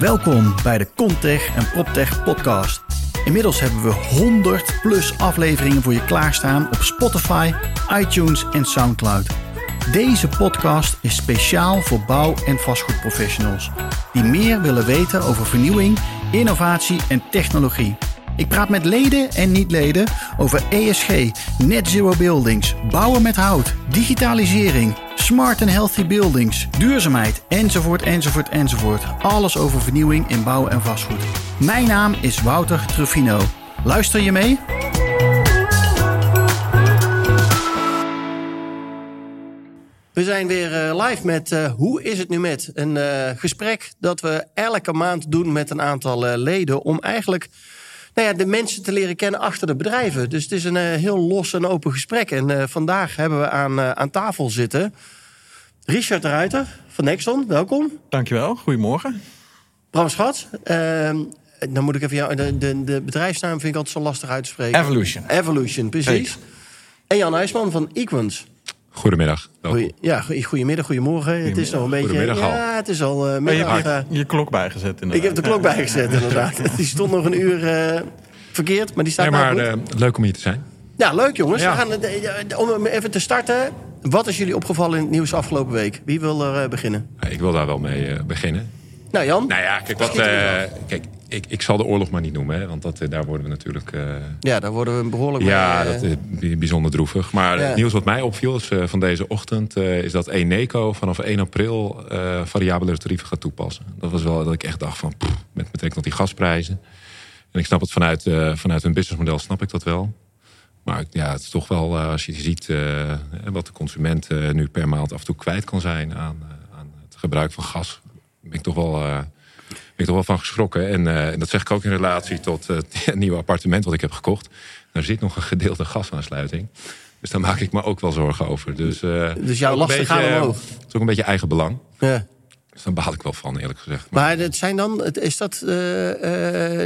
Welkom bij de Contech en PropTech podcast. Inmiddels hebben we 100 plus afleveringen voor je klaarstaan op Spotify, iTunes en SoundCloud. Deze podcast is speciaal voor bouw- en vastgoedprofessionals die meer willen weten over vernieuwing, innovatie en technologie. Ik praat met leden en niet-leden over ESG, net zero buildings, bouwen met hout, digitalisering, smart and healthy buildings, duurzaamheid, enzovoort, enzovoort, enzovoort. Alles over vernieuwing in bouw en vastgoed. Mijn naam is Wouter Truffino. Luister je mee? We zijn weer eh, live met uh, Hoe is het nu met? Een uh, gesprek dat we elke maand doen met een aantal leden om eigenlijk nou ja, de mensen te leren kennen achter de bedrijven. Dus het is een heel los en open gesprek. En vandaag hebben we aan, aan tafel zitten Richard de Ruiter van Nexon. Welkom. Dankjewel, goedemorgen. Bram Schat. Ehm, dan moet ik even jou, de, de, de, bedrijfsnaam vind ik altijd zo lastig uit te spreken. Evolution. Evolution, precies. En Jan Huisman van Equans. Goedemiddag. Goeie, ja, goedemiddag, goedemorgen. Het is al een beetje. Ja, het is al uh, middag. Je hebt je, klok bijgezet. Inderdaad. Ik heb de klok bijgezet, inderdaad. Die stond nog een uur uh, verkeerd, maar die staat nee, maar uh, leuk om hier te zijn. Ja, leuk jongens. Ja. We gaan, om even te starten. Wat is jullie opgevallen in het nieuws afgelopen week? Wie wil er beginnen? Ik wil daar wel mee beginnen. Nou, Jan? Nou ja, kijk, wat, kijk ik, ik zal de oorlog maar niet noemen, hè, want dat, daar worden we natuurlijk... Uh, ja, daar worden we behoorlijk Ja, mee, dat is bijzonder droevig. Maar het nieuws wat mij opviel is, uh, van deze ochtend... Uh, is dat Eneco vanaf 1 april variabele tarieven gaat toepassen. Dat was wel dat ik echt dacht van... Pff, met betrekking tot die gasprijzen. En ik snap het vanuit, vanuit hun businessmodel, snap ik dat wel. Maar ja, het is toch wel, als je ziet wat de consument nu per maand af en toe kwijt kan zijn... aan, aan het gebruik van gas, ben ik toch wel ik toch wel van geschrokken. En, uh, en dat zeg ik ook in relatie tot uh, het nieuwe appartement wat ik heb gekocht. Er zit nog een gedeelte gasaansluiting. Dus daar maak ik me ook wel zorgen over. Dus, uh, dus jouw lasten gaan omhoog? Het is ook een beetje eigen belang. Ja. Dus daar baal ik wel van, eerlijk gezegd. Maar, maar het zijn dan, is dat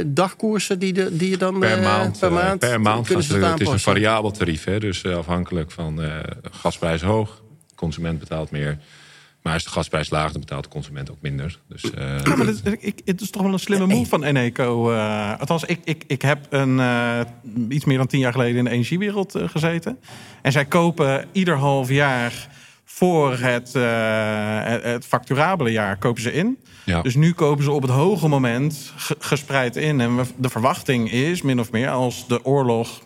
dagkoersen die, de, die je dan per maand, per maand, per maand het, het is een variabel tarief. Hè, dus afhankelijk van gasprijs hoog, consument betaalt meer. Maar als de gasprijs laag, dan betaalt de consument ook minder. Dus, uh... ja, maar het, ik, het is toch wel een slimme move van Eneco. Uh, althans, ik, ik, ik heb een, uh, iets meer dan tien jaar geleden in de energiewereld gezeten. En zij kopen ieder half jaar voor het, het, het, facturabele jaar kopen ze in. Ja. Dus nu kopen ze op het hoge moment gespreid in. En de verwachting is, min of meer, als de oorlog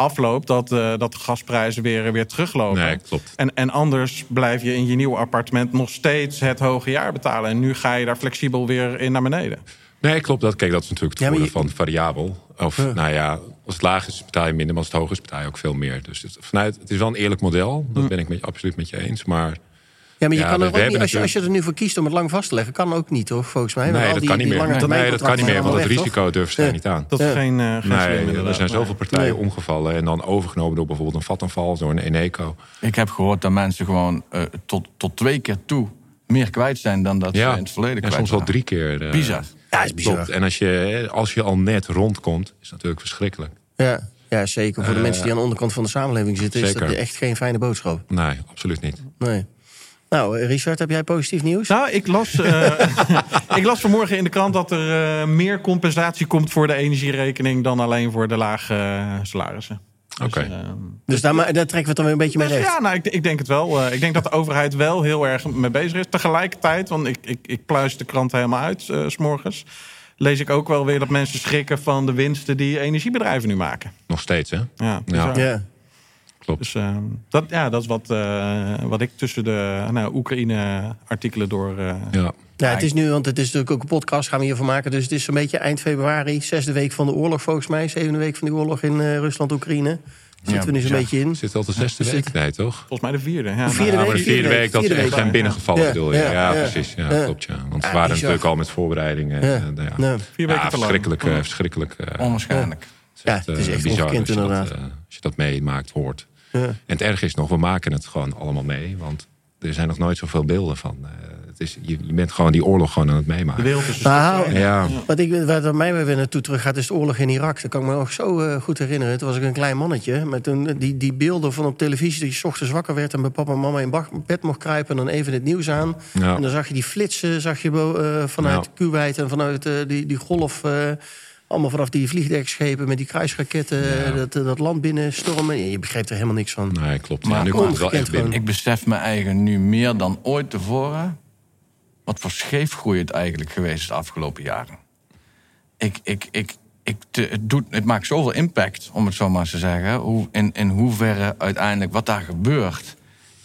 afloopt, dat, uh, dat de gasprijzen weer, weer teruglopen. Nee, klopt. En, en anders blijf je in je nieuwe appartement nog steeds het hoge jaar betalen. En nu ga je daar flexibel weer in naar beneden. Nee, klopt. Dat, kijk, dat is natuurlijk het ja, voordeel van variabel. Of nou ja, als het laag is, betaal je minder. Maar als het hoog is, betaal je ook veel meer. Dus het, vanuit, het is wel een eerlijk model. Dat hm. ben ik met, absoluut met je eens. Maar ja, maar je kan er ook niet, als, je, als je er nu voor kiest om het lang vast te leggen, kan ook niet, toch? Volgens mij. Nee, dat kan niet meer. Nee, dat kan niet meer, want het risico durft ze niet aan. Dat is geen, uh, geen nee, Er zijn zoveel partijen omgevallen en dan overgenomen door bijvoorbeeld een Vattenfall, door een Eneco. Ik heb gehoord dat mensen gewoon uh, tot, tot twee keer toe meer kwijt zijn dan dat ja. ze in het verleden kwijt En soms wel drie keer. Uh, bizar. Ja, is bizar. En als je, als je al net rondkomt, is het natuurlijk verschrikkelijk. Ja. Ja, zeker. Voor de mensen die aan de onderkant van de samenleving zitten, is dat echt geen fijne boodschap. Nee, absoluut niet. Nee. Nou, Richard, heb jij positief nieuws? Nou, ik las, uh, ik las vanmorgen in de krant dat er uh, meer compensatie komt voor de energierekening dan alleen voor de lage uh, salarissen. Oké. Okay. Dus, dus daar, daar, trekken we het dan weer een beetje mee dus, recht. Ja, nou, ik, ik, denk het wel. ik denk dat de overheid wel heel erg mee bezig is. Tegelijkertijd, want ik, ik, ik pluis de krant helemaal uit, uh, s morgens lees ik ook wel weer dat mensen schrikken van de winsten die energiebedrijven nu maken. Nog steeds, hè? Ja. ja. ja. Dus uh, dat, ja, dat is wat, uh, wat ik tussen de nou, Oekraïne-artikelen door. Uh, ja. Ja, het is nu, want het is natuurlijk ook een podcast gaan we hiervan maken. Dus het is een beetje eind februari, zesde week van de oorlog volgens mij. Zevende week van die oorlog in Rusland-Oekraïne. Zitten we nu zo'n beetje in. Zit al de zesde week? Nee, toch? Volgens mij de vierde. Ja. De vierde, week, de vierde week dat ze echt zijn binnengevallen, ja. bedoel je? Ja, ja, precies. Ja, klopt, ja. Want ze waren natuurlijk al met voorbereidingen. Ja. Vier weken. Verschrikkelijk. verschrikkelijk Onwaarschijnlijk. Ja, het is echt bizar dat, als je dat meemaakt, hoort. Ja. En het erg is nog, we maken het gewoon allemaal mee. Want er zijn nog nooit zoveel beelden van. Uh, het is, je, je bent gewoon die oorlog gewoon aan het De meemaken. wereld is Nou. Ja, Wat ik, waar het mij weer naartoe terug gaat, is de oorlog in Irak. Dat kan ik me nog zo eh, goed herinneren. Toen was ik een klein mannetje. Maar toen eh, die, die beelden van op televisie... dat je 's ochtends wakker werd en bij papa en mama in bed mocht kruipen... en dan even het nieuws aan. Ja. En dan zag je die flitsen zag je, eh, vanuit Ja. Kuwait... en vanuit eh, die, die golf... allemaal vanaf die vliegdekschepen met die kruisraketten... eh, dat, eh, dat land binnenstormen. Ja, je begreep er helemaal niks van. nee, klopt. Maar ja, nu komt het wel echt binnen. Ik besef me eigen nu meer dan ooit tevoren... wat voor scheefgroei het eigenlijk geweest is de afgelopen jaren. Ik, ik, ik, ik, te- het, doet, het maakt zoveel impact, om het zo maar eens te zeggen... Hoe, in, in hoeverre uiteindelijk wat daar gebeurt...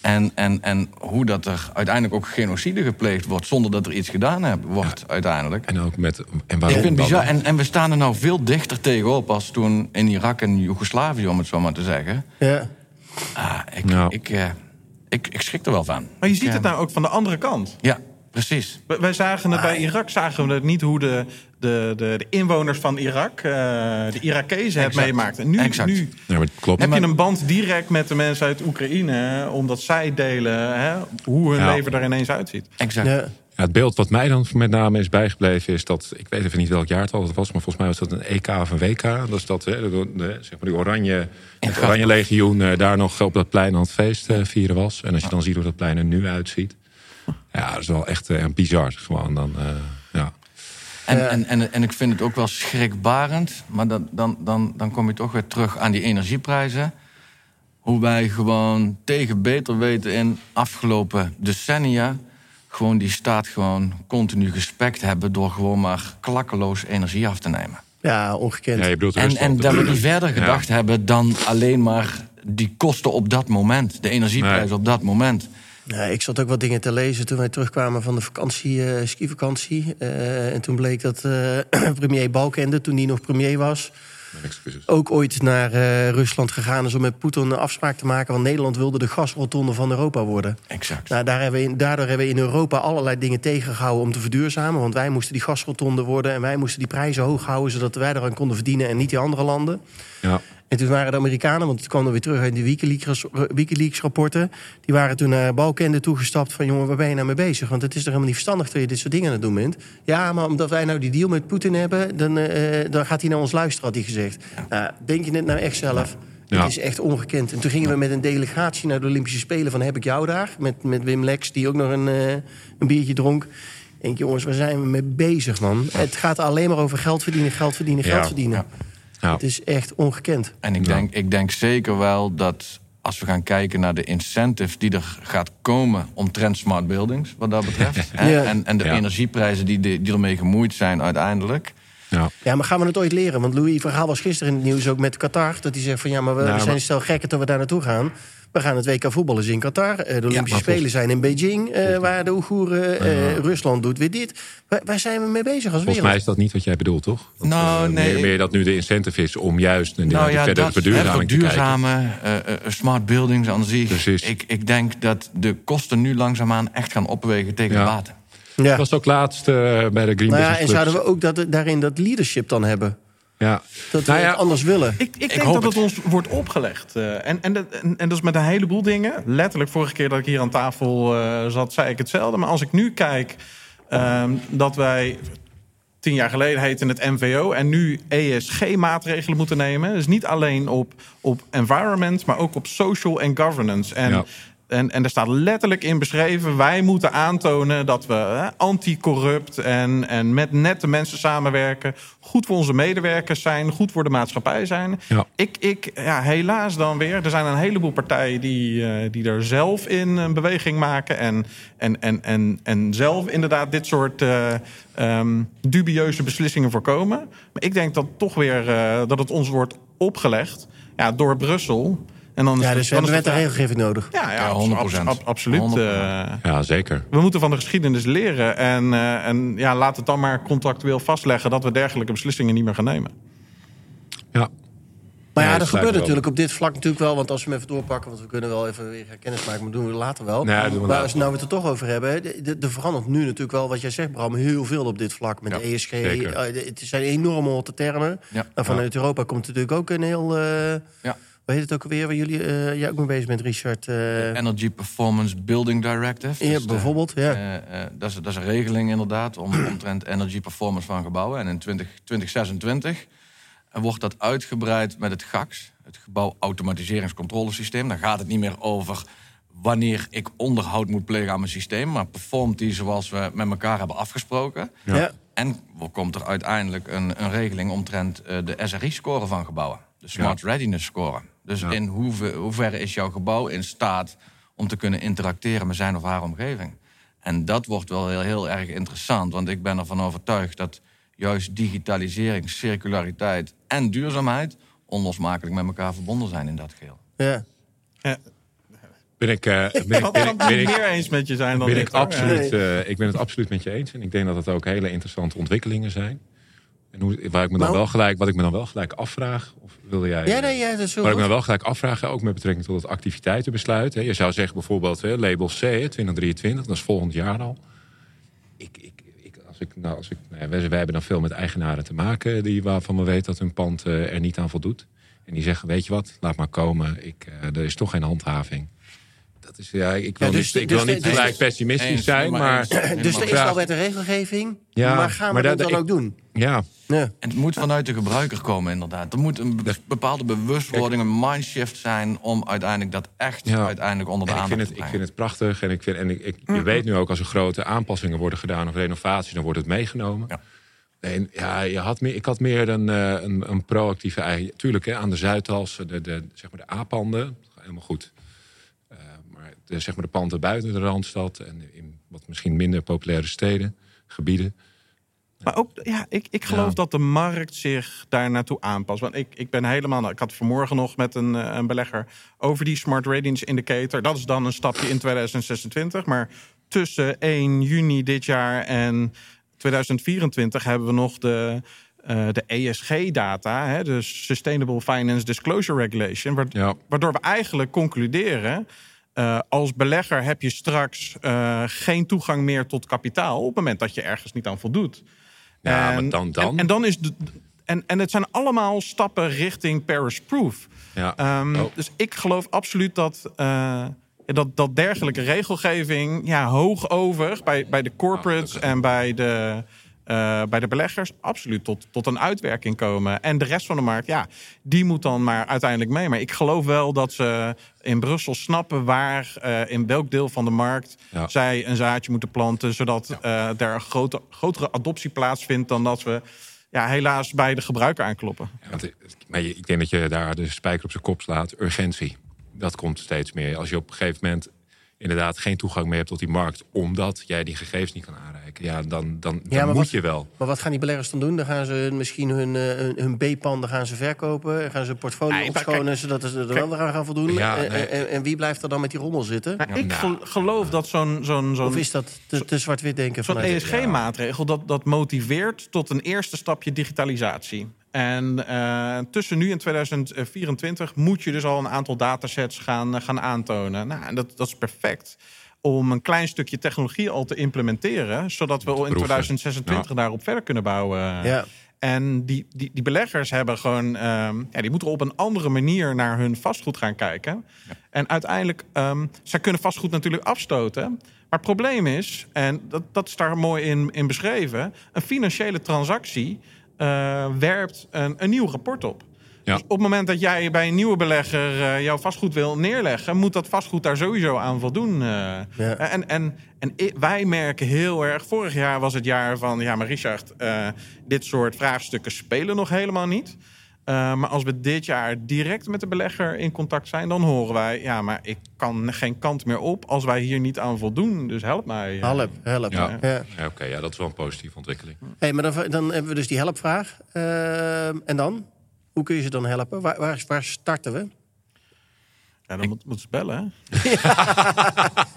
En, en, en hoe dat er uiteindelijk ook genocide gepleegd wordt... zonder dat er iets gedaan heb, wordt uiteindelijk. En ook met. En Ik waarom vind het bizar. En, en we staan er nou veel dichter tegenop... als toen in Irak en Joegoslavië, om het zo maar te zeggen. Ja. Ah, ik, Nou. ik, eh, ik, ik schrik er wel van. Maar je ziet Ik, het eh, nou ook van de andere kant. Ja, precies. Wij- Wij zagen het bij Irak, zagen we het niet hoe de, de, de, de inwoners van Irak, eh, de Irakezen, het meemaakten. Nu, Exact. nu Ja, maar het klopt. heb je een band direct met de mensen uit Oekraïne, omdat zij delen hè, hoe hun Ja. leven er ineens uitziet. Exact. Ja. Ja, het beeld wat mij dan met name is bijgebleven is dat... ik weet even niet welk jaartal het was... maar volgens mij was dat een EK of een WK. Dat is dat, hè, de, de- zeg maar die oranje, het oranje legioen... eh, daar nog op dat plein aan het feest eh, vieren was. En als je dan ziet hoe dat plein er nu uitziet... ja, dat is wel echt eh, bizar gewoon. Dan, eh, ja. En, en, en, en ik vind het ook wel schrikbarend. Maar dan, dan, dan, dan kom je toch weer terug aan die energieprijzen. Hoe wij gewoon tegen beter weten in afgelopen decennia... gewoon die staat gewoon continu gespekt hebben... door gewoon maar klakkeloos energie af te nemen. ja, ongekend. ja, je bedoelt En, en dat we niet verder gedacht hebben dan alleen maar die kosten op dat moment. De energieprijs Nee. op dat moment. Ja, ik zat ook wat dingen te lezen toen wij terugkwamen van de vakantie, eh skivakantie. Eh, en toen bleek dat eh, premier Balkende, toen die nog premier was... Ook ooit naar Rusland gegaan is om met Poetin een afspraak te maken. Want Nederland wilde de gasrotonde van Europa worden. Exact. Nou, daar hebben we in, daardoor hebben we in Europa allerlei dingen tegengehouden om te verduurzamen. Want wij moesten die gasrotonde worden en wij moesten die prijzen hoog houden... zodat wij eraan konden verdienen en niet die andere landen. Ja. En toen waren de Amerikanen, want het kwam er weer terug uit de Wikileaks-rapporten... die waren toen naar Balkende toegestapt van... jongen, waar ben je nou mee bezig? Want het is toch helemaal niet verstandig dat je dit soort dingen aan het doen bent? Ja, maar omdat wij nou die deal met Poetin hebben... dan, eh, dan gaat hij naar ons luisteren, had hij gezegd. Nou, denk je het nou echt zelf? Ja. Het is echt ongekend. En toen gingen we met een delegatie naar de Olympische Spelen van Heb ik jou daar? Met, met Wim Lex, die ook nog een, eh, een biertje dronk. Denk, jongens, waar zijn we mee bezig, man? Het gaat alleen maar over geld verdienen, geld verdienen, geld verdienen. Ja. Ja. Het is echt ongekend. En ik, denk, ik denk zeker wel dat als we gaan kijken naar de incentive die er gaat komen omtrent smart buildings, wat dat betreft. Ja. en, en de Ja. energieprijzen die, die ermee gemoeid zijn uiteindelijk. Ja. Ja, maar gaan we het ooit leren? Want Louis Verhaal was gisteren in het nieuws ook met Qatar. Dat hij zegt van ja, maar we, Nou, we zijn maar- stel gekken dat we daar naartoe gaan. We gaan het WK voetballen is in Qatar. Eh, De Olympische Spelen zijn in Beijing, eh, waar de Oeigoeren... eh, Rusland doet weer dit. Waar, waar zijn we mee bezig als Volgens mij wereld? is dat niet wat jij bedoelt, toch? Dat, Nou, nee. Meer, meer dat nu de incentive is om juist naar Nou die ja, verdere dat verduurzaming te kijken. verduurzamen, eh, eh, smart buildings aan zich. Precies. Ik, ik denk dat de kosten nu langzaamaan echt gaan opwegen tegen Ja. de water. Ja. Dat was ook laatst eh, bij de Green Nou ja, Business en zouden we ook dat, daarin dat leadership dan hebben? Ja. Dat Nou we ja, het anders willen? Ik, ik denk hoop dat het het. ons wordt opgelegd. Eh, en, en, dat, en, en dat is met een heleboel dingen. Letterlijk, vorige keer dat ik hier aan tafel eh, zat, zei ik hetzelfde. Maar als ik nu kijk ehm, dat wij tien jaar geleden heette het MVO en nu ESG-maatregelen moeten nemen. Dus niet alleen op, op environment, maar ook op social en governance. En, Ja. En, en er staat letterlijk in beschreven: wij moeten aantonen dat we anti-corrupt en, en met nette mensen samenwerken. Goed voor onze medewerkers zijn, goed voor de maatschappij zijn. Ja. Ik, ik, ja, helaas dan weer. Er zijn een heleboel partijen die, eh, die er zelf in een beweging maken. En, en, en, en, en zelf inderdaad dit soort eh, ehm, dubieuze beslissingen voorkomen. Maar ik denk dat toch weer eh, dat het ons wordt opgelegd ja, door Brussel. En dan is Ja, de- dus we hebben de wet en vraag- regelgeving nodig. Ja, ja, Ja, abs- 100%. abs- absoluut. 100%. eh, ja, zeker. we moeten van de geschiedenis leren. En, eh, en ja, laat het dan maar contractueel vastleggen dat we dergelijke beslissingen niet meer gaan nemen. Ja. Maar Nee, ja, dat gebeurt natuurlijk op dit vlak natuurlijk wel. Want als we hem even doorpakken, want we kunnen wel even weer kennis maken, maar doen we later wel. Nee, we maar als we nou het er toch over hebben, de- de- er verandert nu natuurlijk wel, wat jij zegt, Bram, heel veel op dit vlak. Met Ja, de ESG. zeker. eh, de- het zijn enorme hotte termen. Ja. Nou, vanuit Europa komt natuurlijk ook een heel eh, Ja. Hoe heet het ook alweer waar jullie uh, ja, ook mee bezig bent, Richard? Uh, Energy Performance Building Directive. Ja, dus bijvoorbeeld. ja. Uh, dat, is, dat is een regeling inderdaad om, omtrent energy performance van gebouwen. En in 20, 2026 wordt dat uitgebreid met het GAX, het Gebouw Automatiseringscontrolesysteem. Dan gaat het niet meer over wanneer ik onderhoud moet plegen aan mijn systeem, maar performt die zoals we met elkaar hebben afgesproken. Ja. En komt er uiteindelijk een, een regeling omtrent de SRI-score van gebouwen. De Smart Readiness Score. Dus in hoeverre is jouw gebouw in staat om te kunnen interacteren met zijn of haar omgeving? En dat wordt wel heel, heel erg interessant, want ik ben ervan overtuigd dat juist digitalisering, circulariteit en duurzaamheid onlosmakelijk met elkaar verbonden zijn in dat geheel. Ja. ja. Ben ik, uh, ben ik, ben ik, ben ik meer eens met je zijn dan ben dit, ik, absoluut, uh, ik ben het absoluut met je eens. En ik denk dat het ook hele interessante ontwikkelingen zijn. En hoe, waar ik me dan wel gelijk, wat ik me dan wel gelijk afvraag, of wilde jij? Ja, nee, ja, dat is Waar ik me dan wel gelijk afvraag, ook met betrekking tot het activiteitenbesluit. Hè. Je zou zeggen bijvoorbeeld hè, label C, 2023, dat is volgend jaar al. Ik, ik, ik, als ik, nou, als ik, nou ja, wij, wij, hebben dan veel met eigenaren te maken die, waarvan we weten dat hun pand uh, er niet aan voldoet. En die zeggen, weet je wat, laat maar komen, ik, uh, er is toch geen handhaving. Dat is, ja, ik wil Ja, dus- niet, ik dus wil niet dus- gelijk pessimistisch Eens, zijn, maar. Dus er is al wet en regelgeving, Ja, maar gaan we maar dat dat- dan ik- ook doen? Ja, Ja. En het moet vanuit de gebruiker komen, inderdaad. Er moet een be- bepaalde bewustwording, een mindshift zijn om uiteindelijk dat echt Ja. uiteindelijk onder de ik, aandacht het, te ik brengen. vind het prachtig. En, ik vind, en ik, ik- je weet nu ook als er grote aanpassingen worden gedaan of renovaties, dan wordt het meegenomen. Ja. Nee, ja, je had meer, ik had meer een, eh, een, een proactieve eigen. Tuurlijk, hè, aan de Zuidas, de, de, zeg maar de A-panden, helemaal goed. Eh, de, zeg maar de panden buiten de randstad en in wat misschien minder populaire steden, gebieden. Maar ook, ja, ik, ik geloof Ja. dat de markt zich daar naartoe aanpast. Want ik, ik ben helemaal. nou, Ik had vanmorgen nog met een, eh, een belegger over die Smart Ratings Indicator. Dat is dan een stapje in 2026. Maar tussen 1 juni dit jaar en 2024 hebben we nog de. eh, de ESG-data, hè, de Sustainable Finance Disclosure Regulation, wa- Ja. waardoor we eigenlijk concluderen: eh, als belegger heb je straks eh, geen toegang meer tot kapitaal op het moment dat je ergens niet aan voldoet. Ja, En- maar dan, dan. En, en dan is de, en, en het zijn allemaal stappen richting Paris Proof. ja. Ehm, Oh. Dus ik geloof absoluut dat, eh, dat, dat dergelijke regelgeving ja, hoog over bij, bij de corporates en bij de, eh, bij de beleggers absoluut tot, tot een uitwerking komen. En de rest van de markt, ja, die moet dan maar uiteindelijk mee. Maar ik geloof wel dat ze in Brussel snappen waar, eh, in welk deel van de markt Ja. zij een zaadje moeten planten, zodat eh, er een grote, grotere adoptie plaatsvindt dan dat we ja, helaas bij de gebruiker aankloppen. Ja, want, maar ik denk dat je daar de spijker op zijn kop slaat. Urgentie. Dat komt steeds meer. Als je op een gegeven moment inderdaad geen toegang meer hebt tot die markt, omdat jij die gegevens niet kan aanreiken, ja, dan, dan, dan maar moet wat- je wel. Maar wat gaan die beleggers dan doen? Dan gaan ze misschien hun, eh, hun, hun B-panden gaan ze verkopen. en Gaan ze portfolio Nee, opschonen zodat ze er wel aan gaan voldoen. Ja, En- nee. en, en wie blijft er dan met die rommel zitten? Ik nou. gel- geloof dat zo'n zo'n zo'n Of is dat te, te zwart-wit denken? zo'n ESG-maatregel dat, dat motiveert tot een eerste stapje digitalisatie. En eh, tussen nu en 2024 moet je dus al een aantal datasets gaan, eh, gaan aantonen. Nou, en dat, dat is perfect om een klein stukje technologie al te implementeren, zodat we al in proeven. 2026 daarop verder kunnen bouwen. Ja. En die, die, die beleggers hebben gewoon, ehm, ja, die moeten op een andere manier naar hun vastgoed gaan kijken. En uiteindelijk, ehm zij kunnen vastgoed natuurlijk afstoten. Maar het probleem is, en dat, dat is daar mooi in, in beschreven, een financiële transactie werpt een, een nieuw rapport op. Ja. Dus op het moment dat jij bij een nieuwe belegger eh, jouw vastgoed wil neerleggen, moet dat vastgoed daar sowieso aan voldoen. eh. Ja. En, en, en wij merken heel erg, vorig jaar was het jaar van, ja, maar Richard, eh, dit soort vraagstukken spelen nog helemaal niet. Eh, maar als we dit jaar direct met de belegger in contact zijn, dan horen wij, ja, maar ik kan geen kant meer op als wij hier niet aan voldoen. Dus help mij. eh. Help, help. Ja. Ja. Ja, Oké, ja, dat is wel een positieve ontwikkeling. Hey, maar dan, dan hebben we dus die helpvraag. Ehm, en dan? Hoe kun je ze dan helpen? Waar, waar, waar starten we? Ja, dan moet, moeten ze bellen. hè?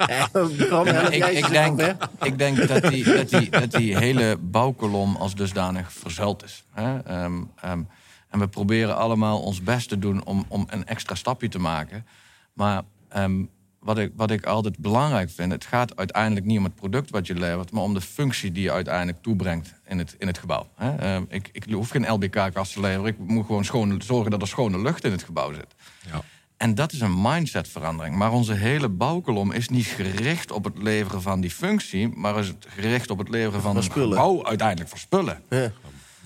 Eh, Bram, Ja, ik, denk, ik denk dat die, dat, die, dat die hele bouwkolom als dusdanig verzuild is. Hè? Ehm, ehm, en we proberen allemaal ons best te doen om, om een extra stapje te maken. Maar ehm, wat ik, wat ik altijd belangrijk vind, het gaat uiteindelijk niet om het product wat je levert, maar om de functie die je uiteindelijk toebrengt in het, in het gebouw. Hè? Eh, ik, ik hoef geen LBK-kast te leveren, ik moet gewoon schoon, zorgen dat er schone lucht in het gebouw zit. Ja. En dat is een mindsetverandering. Maar onze hele bouwkolom is niet gericht op het leveren van die functie, maar is het gericht op het leveren van Van een spullen. gebouw uiteindelijk voor spullen. Ja.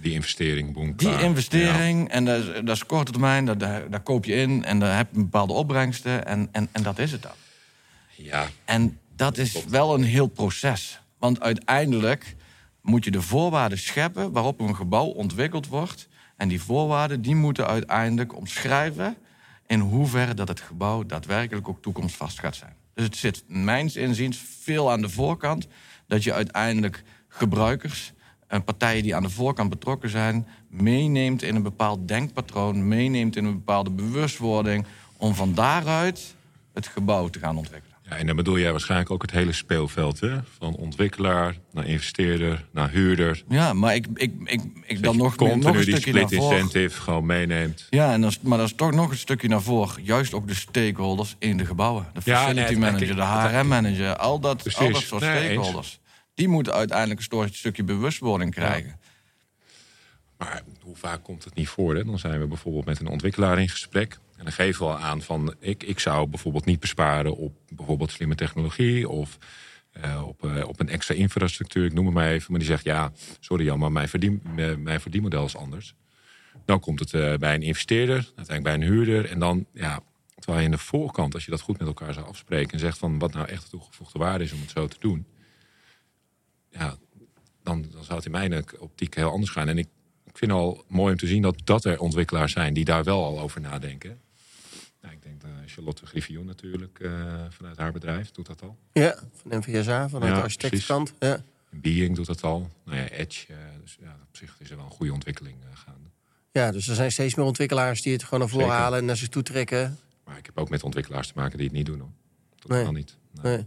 Die investering, boem, Die investering, en dat is, dat is korte termijn, dat, daar, koop je in en daar heb je bepaalde opbrengsten en, en, en dat is het dan. Ja. ja. En dat is wel een heel proces. Want uiteindelijk moet je de voorwaarden scheppen waarop een gebouw ontwikkeld wordt. En die voorwaarden die moeten uiteindelijk omschrijven in hoeverre dat het gebouw daadwerkelijk ook toekomstvast gaat zijn. Dus het zit mijns inziens veel aan de voorkant dat je uiteindelijk gebruikers en partijen die aan de voorkant betrokken zijn, meeneemt in een bepaald denkpatroon, meeneemt in een bepaalde bewustwording, om van daaruit het gebouw te gaan ontwikkelen. Ja, en dan bedoel jij waarschijnlijk ook het hele speelveld, hè? Van ontwikkelaar naar investeerder naar huurder. Ja, maar ik, ik, ik, ik dan nog, continu nog een die stukje split incentive gewoon meeneemt. Ja, en dan, maar dat is toch nog een stukje naar voren. Juist ook de stakeholders in de gebouwen. De Ja, facility nee, manager, de HRM-manager. Al dat, al dat soort Nee, stakeholders. Die moeten uiteindelijk een stukje bewustwording krijgen. Maar hoe vaak komt het niet voor? Hè? Dan zijn we bijvoorbeeld met een ontwikkelaar in gesprek. En dan geven we al aan van... Ik, ik zou bijvoorbeeld niet besparen op bijvoorbeeld slimme technologie... of eh, op, eh, op een extra infrastructuur, ik noem het maar even. Maar die zegt, ja, sorry Jan, maar mijn, verdien, mijn verdienmodel is anders. Dan komt het eh, bij een investeerder, uiteindelijk bij een huurder. En dan, ja, terwijl je in de voorkant, als je dat goed met elkaar zou afspreken... en zegt van wat nou echt de toegevoegde waarde is om het zo te doen... ja, dan, dan zou het in mijn optiek heel anders gaan. En ik, ik vind het al mooi om te zien dat, dat er ontwikkelaars zijn die daar wel al over nadenken. Nou, ik denk uh, Charlotte Griffioen natuurlijk eh, vanuit haar bedrijf doet dat al. Ja, van NVSA, vanuit Ja, de architectenkant. Ja. Being doet dat al. Nou ja, Edge. eh, dus ja, op zich is er wel een goede ontwikkeling gaande. ja, dus er zijn steeds meer ontwikkelaars die het gewoon naar voren halen en naar zich toe trekken. Maar ik heb ook met ontwikkelaars te maken die het niet doen hoor. Nee. Totaal niet. Nee. Nee.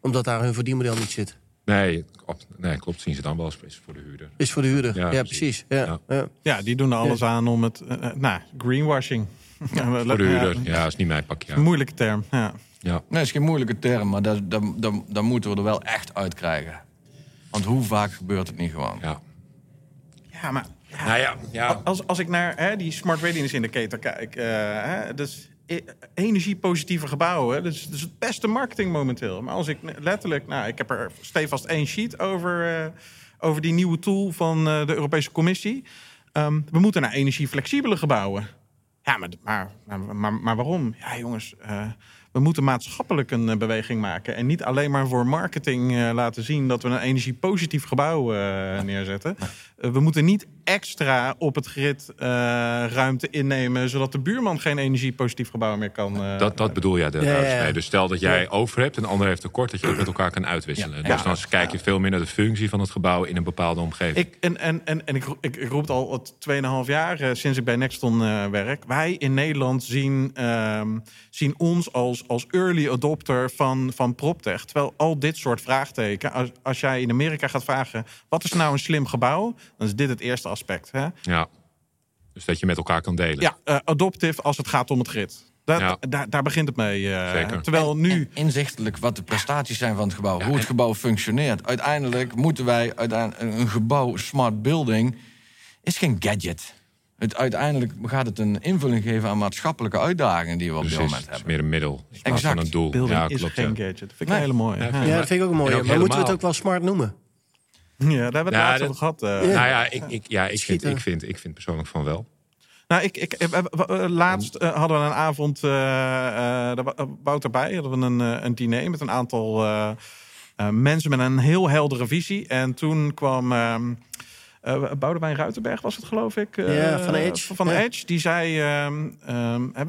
Omdat daar hun verdienmodel niet zit. Nee, op- nee, klopt. Zien ze dan wel eens is voor de huurder. Is voor de huurder. Ja, Ja, precies. Ja, Ja. die doen er alles aan om het... eh, eh, nou, greenwashing. Ja, Voor de huurder. Ja, dat is niet mijn pakje. Een moeilijke term, ja. Ja. Nee, dat is geen moeilijke term, maar dat, dat, dat, dat moeten we er wel echt uit krijgen. Want hoe vaak gebeurt het niet gewoon? Ja. Ja, maar... ja, Nou ja, ja. Als, als ik naar hè, die smart readiness indicator kijk... eh hè, dus energiepositieve gebouwen, dat is, het beste marketing momenteel. Maar als ik letterlijk... Nou, ik heb er stevast één sheet over, eh, over die nieuwe tool van eh, de Europese Commissie. Ehm, we moeten naar energieflexibele gebouwen. Ja, maar, maar, maar, maar, waarom? Ja, jongens, eh, we moeten maatschappelijk een eh, beweging maken. En niet alleen maar voor marketing eh, laten zien dat we een energiepositief gebouw eh, neerzetten. Eh, we moeten niet extra op het grid eh, ruimte innemen, zodat de buurman geen energiepositief gebouw meer kan. eh, Dat, dat bedoel jij daar Ja, dus ja, ja. mee. Dus stel dat jij over hebt en de ander heeft tekort, dat je dat met elkaar kan uitwisselen. Ja. Dus dan kijk je veel meer naar de functie van het gebouw in een bepaalde omgeving. Ik, en en, en, en ik, ik, ik roep het al het 2,5 jaar eh, sinds ik bij Nexton eh, werk. Wij in Nederland zien, ehm, zien ons als, als early adopter van, van PropTech. Terwijl al dit soort vraagteken, als, als jij in Amerika gaat vragen... wat is nou een slim gebouw, dan is dit het eerste aspect. Hè? Ja. Dus dat je met elkaar kan delen. Ja, eh, adoptive als het gaat om het grid. Dat, Ja. daar, daar begint het mee. eh, Zeker. Terwijl nu... En inzichtelijk wat de prestaties zijn van het gebouw. Ja, hoe het en- gebouw functioneert. Uiteindelijk moeten wij... uiteindelijk- een gebouw, smart building, is geen gadget. Het, uiteindelijk gaat het een invulling geven aan maatschappelijke uitdagingen die we op dit moment Het is hebben. meer een middel Exact. van een doel. Building ja, is klopt. geen ja. gadget. Dat vind ik Nee. een hele mooie. Ja, Ja, Ja, dat vind ik ook een mooie. En ook Maar moeten we het ook wel smart noemen? Ja, daar hebben we het Ja, laatst over gehad. eh. Nou ja, ik, ik, ja, ik, vind, ik, vind, ik vind persoonlijk van wel. Nou, ik, ik, eh, eh, laatst hadden we een avond, eh eh daar wa- Wouter bij, hadden we een, een diner met een aantal eh, eh, mensen met een heel heldere visie. En toen kwam eh Boudewijn Ruitenberg, was het geloof ik? eh, Ja, van Edge. Van Ja. Edge, die zei ehm, ehm, eh,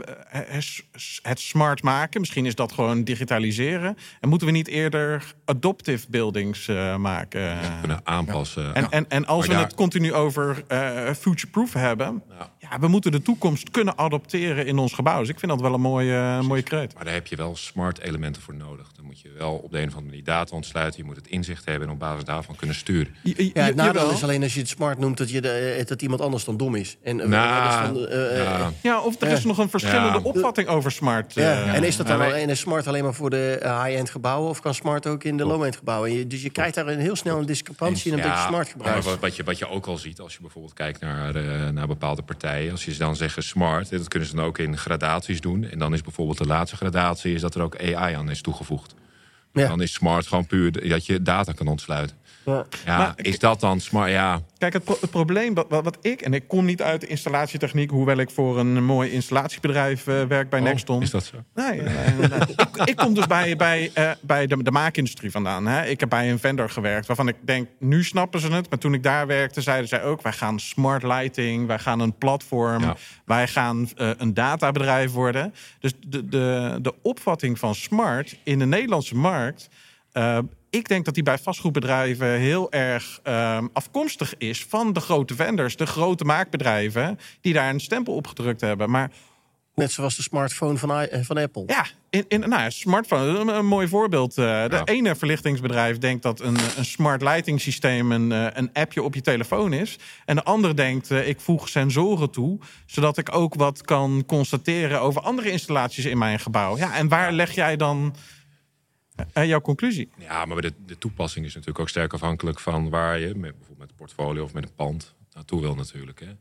het- smart maken, misschien is dat gewoon digitaliseren. En moeten we niet eerder adoptive buildings eh, maken? Kunnen aanpassen. En, en, en als Maar we daar- het continu over eh future-proof hebben, Ja. we moeten de toekomst kunnen adopteren in ons gebouw. Dus ik vind dat wel een mooie, uh, mooie kreet. Maar daar heb je wel smart elementen voor nodig. Dan moet je wel op de een of andere manier data ontsluiten. Je moet het inzicht hebben en op basis daarvan kunnen sturen. Ja, het nadeel is alleen als je het smart noemt dat, je de, dat iemand anders dan dom is. En, nou, dan, ja. ja. of er is nog een verschillende opvatting over smart. En is dat dan alleen is smart alleen maar voor de high-end gebouwen of kan smart ook in de low-end gebouwen? dus je krijgt daar een heel snel een discrepantie in een beetje smart gebruik. Wat, wat, je, wat je ook al ziet als je bijvoorbeeld kijkt naar, uh, naar bepaalde partijen. Als je dan zeggen smart, dat kunnen ze dan ook in gradaties doen. En dan is bijvoorbeeld de laatste gradatie is dat er ook AI aan is toegevoegd. Ja. Dan is smart gewoon puur dat je data kan ontsluiten. Ja, ja is dat dan smart? Ja. Kijk, het, het probleem wat, wat, ik... en ik kom niet uit de installatietechniek... hoewel ik voor een mooi installatiebedrijf uh, werk bij oh, Nexton. Is dat zo? Nee, nee, nee. ik, ik, kom dus bij, bij, uh, bij de, de maakindustrie vandaan. Hè. Ik heb bij een vendor gewerkt waarvan ik denk... nu snappen ze het, maar toen ik daar werkte... zeiden zij ook, wij gaan smart lighting... wij gaan een platform, ja. wij gaan uh, een databedrijf worden. Dus de, de, de opvatting van smart in de Nederlandse markt ik denk dat die bij vastgoedbedrijven heel erg um, afkomstig is van de grote vendors, de grote maakbedrijven, die daar een stempel op gedrukt hebben. Maar Net zoals de smartphone van, eh, van Apple. Ja, in, in, nou, smartphone, een, mooi voorbeeld. Uh, de ene verlichtingsbedrijf denkt dat een, een smart lighting systeem een, uh, een appje op je telefoon is. En de ander denkt, uh, ik voeg sensoren toe, zodat ik ook wat kan constateren over andere installaties in mijn gebouw. Ja, en waar leg jij dan en jouw conclusie? Ja, maar de, de toepassing is natuurlijk ook sterk afhankelijk van waar je, met, bijvoorbeeld met een portfolio of met een pand, naartoe wil natuurlijk. Hè.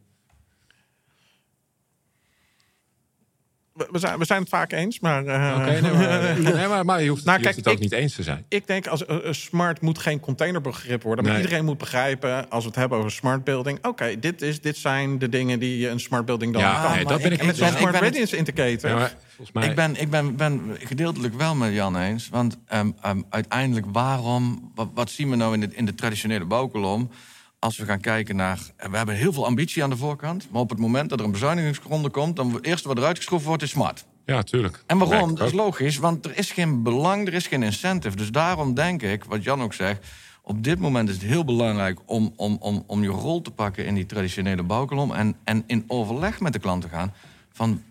we zijn, we zijn het vaak eens, maar... Uh... nee, maar, nee, maar, maar, je hoeft, nou, je kijk, het ook niet eens te zijn. Ik denk, als uh, smart moet geen containerbegrip worden. Maar iedereen moet begrijpen, als we het hebben over smart building... oké, dit dit, dit zijn de dingen die een smart building dan ja, kan. Nee, dat ben ik, met zo'n smart readiness indicator. Ja, mij... Ik ben, ik ben, ben gedeeltelijk wel met Jan eens. Want um, um, uiteindelijk, waarom... Wat, wat, zien we nou in de, in de traditionele bouwkolom als we gaan kijken naar. We hebben heel veel ambitie aan de voorkant. Maar op het moment dat er een bezuinigingsronde komt. dan het eerste wat eruit geschroefd wordt is smart. Ja, tuurlijk. En waarom? Dat is logisch, want er is geen belang, er is geen incentive. Dus daarom denk ik, wat Jan ook zegt. Op dit moment is het heel belangrijk om, om, om, om je rol te pakken in die traditionele bouwkolom. En, en in overleg met de klant te gaan. Van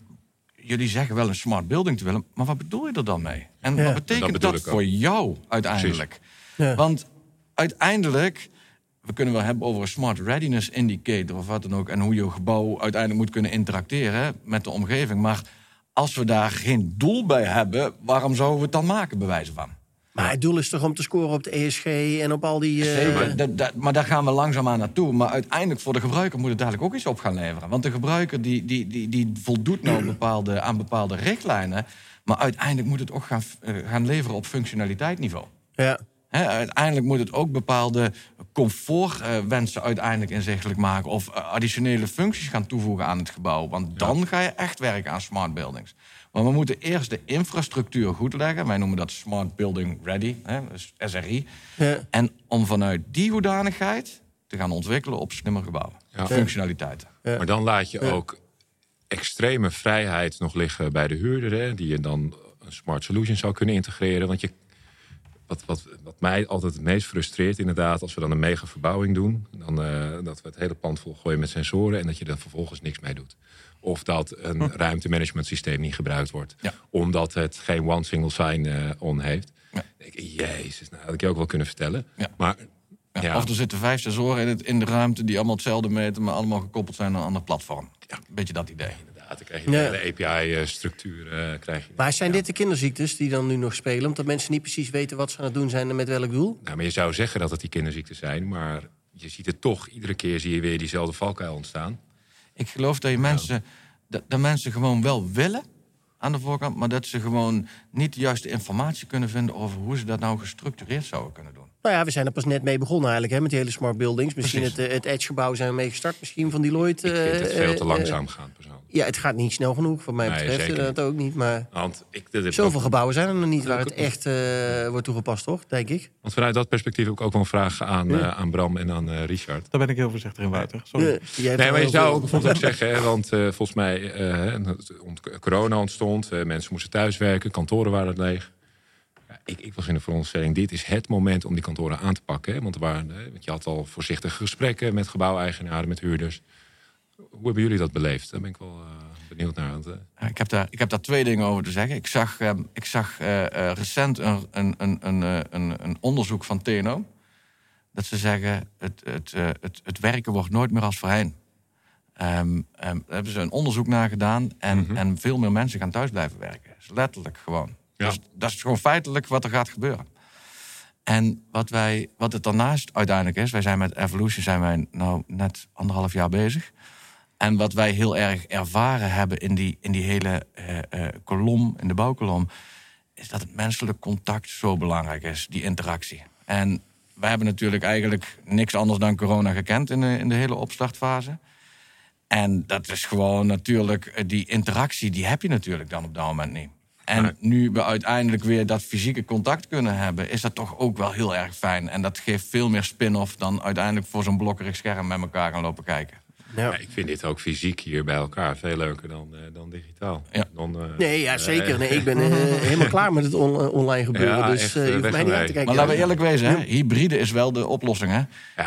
jullie zeggen wel een smart building te willen, maar wat bedoel je er dan mee? En wat betekent dat, voor jou uiteindelijk? Ja. Want uiteindelijk we kunnen wel hebben over een smart readiness indicator of wat dan ook. En hoe je gebouw uiteindelijk moet kunnen interacteren met de omgeving. Maar als we daar geen doel bij hebben, waarom zouden we het dan maken, bij wijze van? Maar het doel is toch om te scoren op de ESG en op al die. Uh... maar daar gaan we langzaamaan naartoe. Maar uiteindelijk voor de gebruiker moet het eigenlijk ook iets op gaan leveren. Want de gebruiker die, die, die, die voldoet nou bepaalde, aan bepaalde richtlijnen. Maar uiteindelijk moet het ook gaan, uh, gaan leveren op functionaliteitsniveau. Ja uiteindelijk moet het ook bepaalde comfortwensen uh, uiteindelijk inzichtelijk maken. Of uh, additionele functies gaan toevoegen aan het gebouw. Want dan ga je echt werken aan smart buildings. Maar we moeten eerst de infrastructuur goed leggen. Wij noemen dat Smart Building Ready, hè, dus SRI. Ja. En om vanuit die hoedanigheid te gaan ontwikkelen op slimmer gebouwen. Ja. Functionaliteiten. Maar dan laat je ook extreme vrijheid nog liggen bij de huurder. Hè, die je dan een smart solution zou kunnen integreren. Want je wat, wat, wat mij altijd het meest frustreert, inderdaad, als we dan een mega verbouwing doen, dan, uh, dat we het hele pand volgooien met sensoren en dat je er vervolgens niks mee doet. Of dat een hm. ruimtemanagement systeem niet gebruikt wordt, omdat het geen one single sign uh, on heeft. Ja. Denk ik, jezus, nou, had ik je ook wel kunnen vertellen. Ja. Maar ja, Of er zitten vijf sensoren in, het, in de ruimte die allemaal hetzelfde meten, maar allemaal gekoppeld zijn aan een ander platform. Ja. Beetje dat idee. Dan krijg je de API-structuur. Uh, krijg je. Maar zijn dit de kinderziektes die dan nu nog spelen? Omdat mensen niet precies weten wat ze aan het doen zijn en met welk doel? Nou, maar je zou zeggen dat het die kinderziektes zijn. Maar je ziet het toch, iedere keer zie je weer diezelfde valkuil ontstaan. Ik geloof dat je mensen, dat, dat mensen gewoon wel willen aan de voorkant, maar dat ze gewoon niet de juiste informatie kunnen vinden over hoe ze dat nou gestructureerd zouden kunnen doen. Nou ja, we zijn er pas net mee begonnen eigenlijk, hè, met die hele smart buildings. Misschien het, eh, het Edge-gebouw zijn we mee gestart, misschien van Deloitte. Ik vind het veel te uh, langzaam gaan, persoonlijk. Ja, het gaat niet snel genoeg, wat mij betreft. Nee, dat ook niet, maar Want ik, zoveel gebouwen zijn er nog niet waar het echt uh, wordt toegepast, toch? Denk ik. Want vanuit dat perspectief heb ik ook wel een vraag aan, ja. aan Bram en aan Richard. Daar ben ik heel voorzichtig in, Wouter. Sorry. nee, maar je zou ook bijvoorbeeld ook zeggen, hè, want volgens mij, corona ontstond, mensen moesten thuiswerken, kantoren waren leeg ik, ik, was in de veronderstelling, dit is het moment om die kantoren aan te pakken. Hè? Want, er waren, want je had al voorzichtige gesprekken met gebouweigenaren, met huurders. Hoe hebben jullie dat beleefd? Daar ben ik wel uh, benieuwd naar. Want, uh... ik, heb daar, ik heb daar twee dingen over te zeggen. Ik zag, uh, ik zag recent een, een, een, een, een, onderzoek van TNO. Dat ze zeggen, het, het, het, het werken wordt nooit meer als voorheen. Um, daar hebben ze een onderzoek naar gedaan. En, mm -hmm. en veel meer mensen gaan thuis blijven werken. Is letterlijk gewoon. Dus, dat is gewoon feitelijk wat er gaat gebeuren. En wat, wij, wat het daarnaast uiteindelijk is, wij zijn met Evolution zijn wij nou net anderhalf jaar bezig. En wat wij heel erg ervaren hebben in die, in die hele uh, uh, kolom, in de bouwkolom, is dat het menselijk contact zo belangrijk is, die interactie. En wij hebben natuurlijk eigenlijk niks anders dan corona gekend in de, in de hele opstartfase. En dat is gewoon natuurlijk, eh, die interactie, die heb je natuurlijk dan op dat moment niet. En nu we uiteindelijk weer dat fysieke contact kunnen hebben, is dat toch ook wel heel erg fijn. En dat geeft veel meer spin-off dan uiteindelijk voor zo'n blokkerig scherm met elkaar gaan lopen kijken. Ja. ik vind dit ook fysiek hier bij elkaar veel leuker dan, uh, dan digitaal. Ja. Dan, uh, nee, ja, zeker. Nee, ik ben uh, helemaal klaar met het on online gebeuren. Ja, dus je hoeft mij niet aan te kijken. Maar laten we eerlijk wezen, hè? hybride is wel de oplossing. Hè?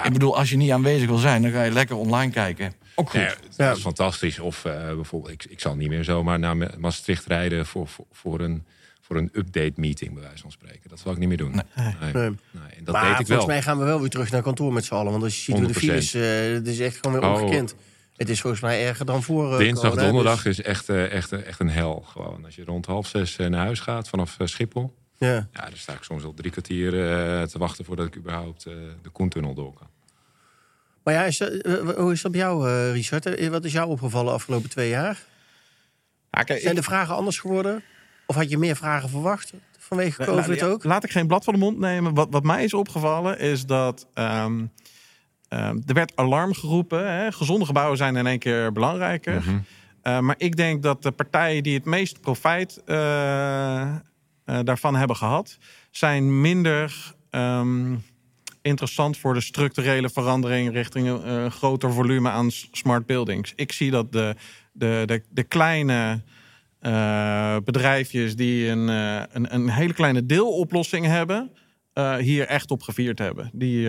Ik bedoel, als je niet aanwezig wil zijn, dan ga je lekker online kijken. Ook goed. Ja, dat is fantastisch. Of bijvoorbeeld, ik, ik zal niet meer zomaar naar Maastricht rijden voor, voor, voor een voor een update meeting, bij wijze van spreken. Dat zal ik niet meer doen. Nee. Nee. Dat maar deed ik volgens mij gaan we wel weer terug naar kantoor met z'n allen. Want als je ziet hoe de files, uh, het is echt gewoon weer oh. ongekend. Het is volgens mij erger dan voor. Uh, Dinsdag, corona, donderdag dus... is echt, uh, echt, echt een hel. Gewoon. Als je rond half zes naar huis gaat vanaf Schiphol. Ja. ja, dan sta ik soms al drie kwartier te wachten voordat ik überhaupt de Koentunnel door kan. Maar ja, is dat, hoe is dat bij jou, Richard? Wat is jou opgevallen de afgelopen twee jaar? Kijk, Zijn de vragen anders geworden? Of had je meer vragen verwacht vanwege COVID la, ook? Laat ik geen blad van de mond nemen. Wat, wat mij is opgevallen is dat um, um, er werd alarm geroepen. Hè? Gezonde gebouwen zijn in één keer belangrijker. Mm -hmm. uh, maar ik denk dat de partijen die het meest profijt uh, uh, daarvan hebben gehad, zijn minder um, interessant voor de structurele verandering richting een groter volume aan smart buildings. Ik zie dat de, de, de, de kleine uh, bedrijfjes die een, uh, een, een, hele kleine deeloplossing hebben. Uh, hier echt op gevierd hebben. Die,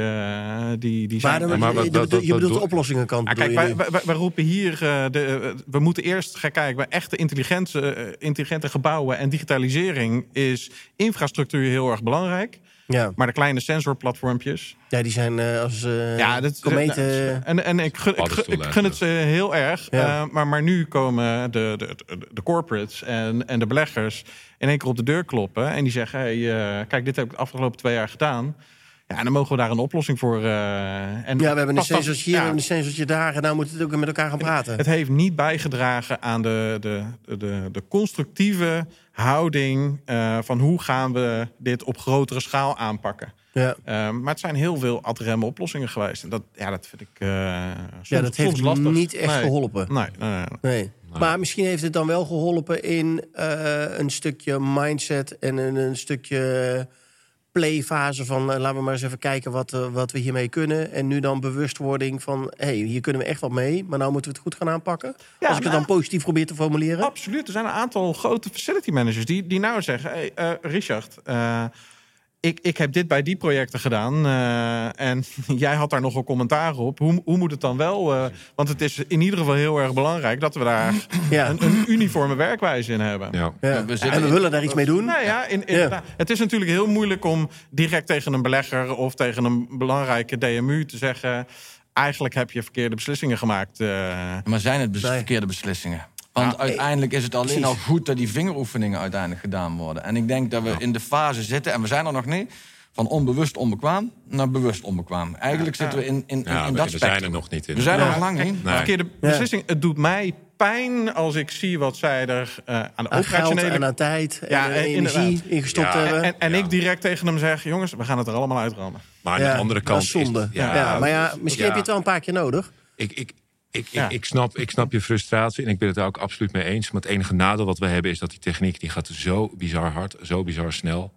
die, die zijn... Maar, maar, maar, je, dat, dat, je bedoelt de oplossingskant. Ah, kijk, wij, wij, wij, roepen hier... De, we moeten eerst gaan kijken bij echte intelligente, intelligente gebouwen... en digitalisering is infrastructuur heel erg belangrijk. Ja. Maar de kleine sensorplatformpjes... Ja, die zijn uh, als uh, ja, dat, kometen... En, en ik, gun, ik, gun, ik gun het ze heel erg. Ja. Uh, maar, maar nu komen de, de, de corporates en, en de beleggers... in één keer op de deur kloppen. En die zeggen, hey, kijk, dit heb ik de afgelopen twee jaar gedaan... Ja, en dan mogen we daar een oplossing voor. Uh, en ja, we hebben een sensortje hier, ja. een sensortje daar. En nou moeten we het ook met elkaar gaan praten. Het heeft niet bijgedragen aan de, de, de, de constructieve houding uh, van hoe gaan we dit op grotere schaal aanpakken. Ja. Uh, maar het zijn heel veel ad rem oplossingen geweest. En dat, ja, dat vind ik uh, soms, ja, dat heeft lastig. niet echt nee. geholpen. Nee, nee, nee. nee. Maar misschien heeft het dan wel geholpen in uh, een stukje mindset en een, een stukje playfase van uh, laten we maar eens even kijken wat, uh, wat we hiermee kunnen. En nu dan bewustwording van hé, hey, hier kunnen we echt wat mee, maar nou moeten we het goed gaan aanpakken. Ja, Als ik nou, het dan positief probeer te formuleren. Absoluut. Er zijn een aantal grote facility managers die, die nou zeggen: hey, uh, Richard. Ik, ik heb dit bij die projecten gedaan. en jij had daar nog een commentaar op. Hoe, hoe moet het dan wel? want het is in ieder geval heel erg belangrijk dat we daar ja. een, een, uniforme werkwijze in hebben. Ja. Ja. We en we willen daar iets mee doen. Nou ja, in, in, ja. Het is natuurlijk heel moeilijk om direct tegen een belegger of tegen een belangrijke DMU te zeggen. Eigenlijk heb je verkeerde beslissingen gemaakt. Uh... Maar zijn het bes verkeerde beslissingen? Want uiteindelijk is het alleen precies. al goed dat die vingeroefeningen uiteindelijk gedaan worden. En ik denk dat we in de fase zitten, en we zijn er nog niet van onbewust onbekwaam naar bewust onbekwaam. Eigenlijk ja, zitten we in, in, in, ja, in we, dat we spectrum. zijn er nog niet in. We zijn ja, er nog lang niet. Nee. Verkeerde beslissing. Het doet mij pijn als ik zie wat zij er uh, aan de aan operationele... geld en aan tijd en energie ingestopt Ja, hebben. En, en ik direct tegen hem zeg, jongens, we gaan het er allemaal uitrammen. Maar aan de andere dat kant is zonde. is... ja, maar ja, misschien heb je het wel een paar keer nodig. Ik, ik, ik, Ja. ik, ik, snap, ik snap je frustratie en ik ben het daar ook absoluut mee eens. Maar het enige nadeel wat we hebben is dat die techniek die gaat zo bizar hard, zo bizar snel.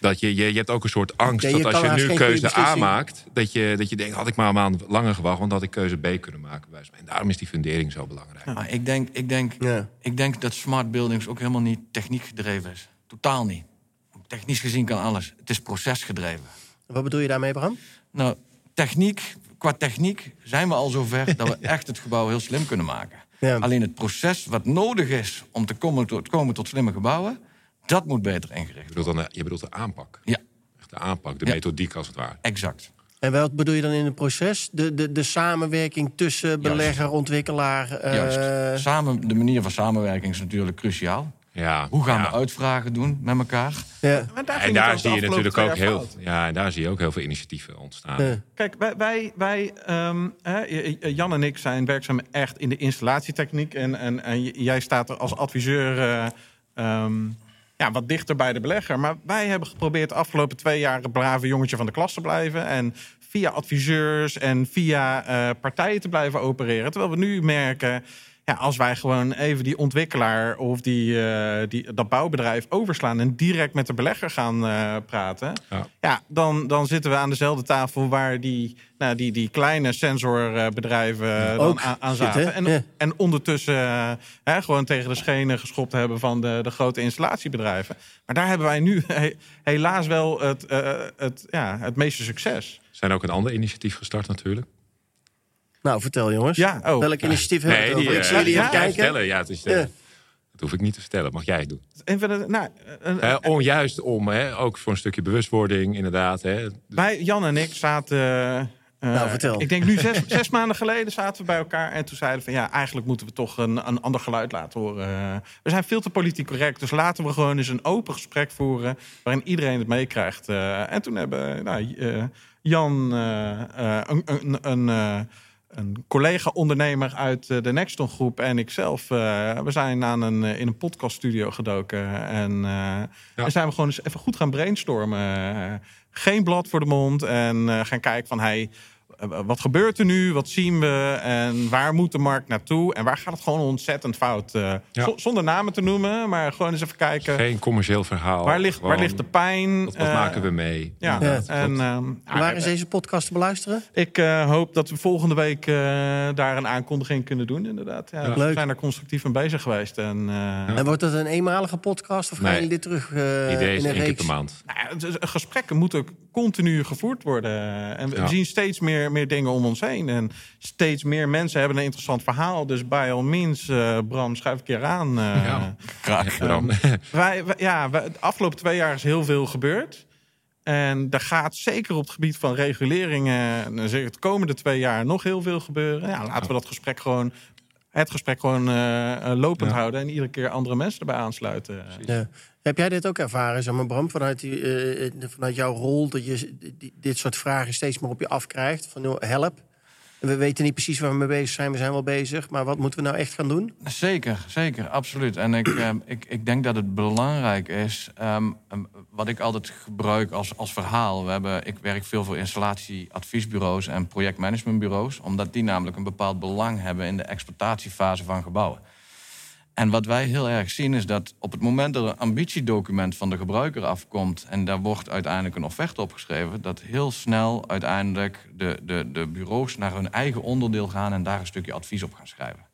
Dat je, je, je hebt ook een soort angst Ja, dat als je nu keuze A maakt, dat je, dat je denkt, had ik maar een maand langer gewacht, want dan had ik keuze B kunnen maken. bij. En daarom is die fundering zo belangrijk. Maar ik denk, ik, denk, Ja. ik denk dat smart buildings ook helemaal niet techniek gedreven is. Totaal niet. Technisch gezien kan alles. Het is procesgedreven. Wat bedoel je daarmee, Bram? Nou, techniek qua techniek zijn we al zover dat we echt het gebouw heel slim kunnen maken. Ja. Alleen het proces wat nodig is om te komen tot, komen tot slimme gebouwen, dat moet beter ingericht Je bedoelt, worden. dan, de- je bedoelt de aanpak. Ja, Echt de aanpak, de Ja. methodiek als het ware. exact. En wat bedoel je dan in het proces? De, de, de samenwerking tussen belegger, ontwikkelaar. eh, Juist. Samen, de manier van samenwerking is natuurlijk cruciaal. Ja, Hoe gaan ja. we uitvragen doen met elkaar? ja. Maar daar En daar zie je natuurlijk ook heel, fout. ja, en daar zie je ook heel veel initiatieven ontstaan. Ja. Kijk, wij, wij, wij ehm, hè, Jan en ik zijn werkzaam echt in de installatietechniek. En, en, jij staat er als adviseur eh, ehm, ja, wat dichter bij de belegger. Maar wij hebben geprobeerd de afgelopen twee jaar een brave jongetje van de klas te blijven. En via adviseurs en via eh, partijen te blijven opereren. Terwijl we nu merken. Ja, als wij gewoon even die ontwikkelaar of die, eh, die, dat bouwbedrijf overslaan en direct met de belegger gaan eh, praten, Ja. ja, dan, dan zitten we aan dezelfde tafel waar die, nou, die, die kleine sensorbedrijven eh, dan Ook aan, zaten. En, ja. en ondertussen hè, gewoon tegen de schenen geschopt hebben van de, de grote installatiebedrijven. Maar daar hebben wij nu he- helaas wel het, eh, het, ja, het meeste succes. Er zijn ook een ander initiatief gestart natuurlijk. Nou, vertel jongens. Ja, oh. Welk initiatief hebben we het over? Ik eh, zie jullie ja, even kijken. vertellen. Ja, het is, eh, Ja. Dat hoef ik niet te vertellen, mag jij doen. En verder, nou, onjuist om, hè, ook voor een stukje bewustwording, inderdaad. Hè. Wij, Jan en ik, zaten. eh, Nou, vertel. Ik denk nu zes, zes maanden geleden zaten we bij elkaar. En toen zeiden we van ja, eigenlijk moeten we toch een, een ander geluid laten horen. We zijn veel te politiek correct. Dus laten we gewoon eens een open gesprek voeren. waarin iedereen het meekrijgt. Eh, en toen hebben nou, eh, Jan, een, een, een, eh, een collega-ondernemer uit eh, de Nexton groep en ikzelf. eh we zijn aan een, eh, in een podcaststudio gedoken. En en zijn we gewoon eens even goed gaan brainstormen. Geen blad voor de mond. En gaan kijken van hey, eh, wat gebeurt er nu? Wat zien we? En waar moet de markt naartoe? En waar gaat het gewoon ontzettend fout? Eh, Ja. zonder namen te noemen, maar gewoon eens even kijken. Geen commercieel verhaal. Waar ligt, waar ligt de pijn? Wat, wat Eh, maken we mee? Ja, Ja. en ehm, ja, Waar is deze podcast te beluisteren? ik eh, hoop dat we volgende week eh, daar een aankondiging kunnen doen, inderdaad. Ja, We Leuk. zijn er constructief mee bezig geweest. En, eh, En wordt dat een eenmalige podcast of gaan jullie dit terug eh Het idee is in een één keer reeks? per maand. Nou gesprekken moeten continu gevoerd worden. En we Ja. zien steeds meer, meer dingen om ons heen. En steeds meer mensen hebben een interessant verhaal. Dus bij al means, eh, Bram, schuif een keer aan. eh. Ja. Graag. Bram. wij, wij- ja, wij- de afgelopen twee jaar is heel veel gebeurd. En daar gaat zeker op het gebied van reguleringen... en zeker de komende twee jaar nog heel veel gebeuren. Ja, laten we dat gesprek gewoon... Het gesprek gewoon eh, eh, lopend Ja. houden en iedere keer andere mensen erbij aansluiten. Ja. Heb jij dit ook ervaren, zeg maar, Bram, vanuit, die, eh, vanuit jouw rol... dat je dit soort vragen steeds meer op je afkrijgt? Van, help. We weten niet precies waar we mee bezig zijn. We zijn wel bezig, maar wat moeten we nou echt gaan doen? Zeker, zeker, absoluut. En ik, ehm, ik, ik denk dat het belangrijk is, ehm, ehm, wat ik altijd gebruik als, als verhaal. We hebben, ik werk veel voor installatieadviesbureaus en projectmanagementbureaus, omdat die namelijk een bepaald belang hebben in de exploitatiefase van gebouwen. En wat wij heel erg zien is dat op het moment dat een ambitiedocument van de gebruiker afkomt en daar wordt uiteindelijk een offerte opgeschreven, dat heel snel uiteindelijk de, de, de bureaus naar hun eigen onderdeel gaan en daar een stukje advies op gaan schrijven.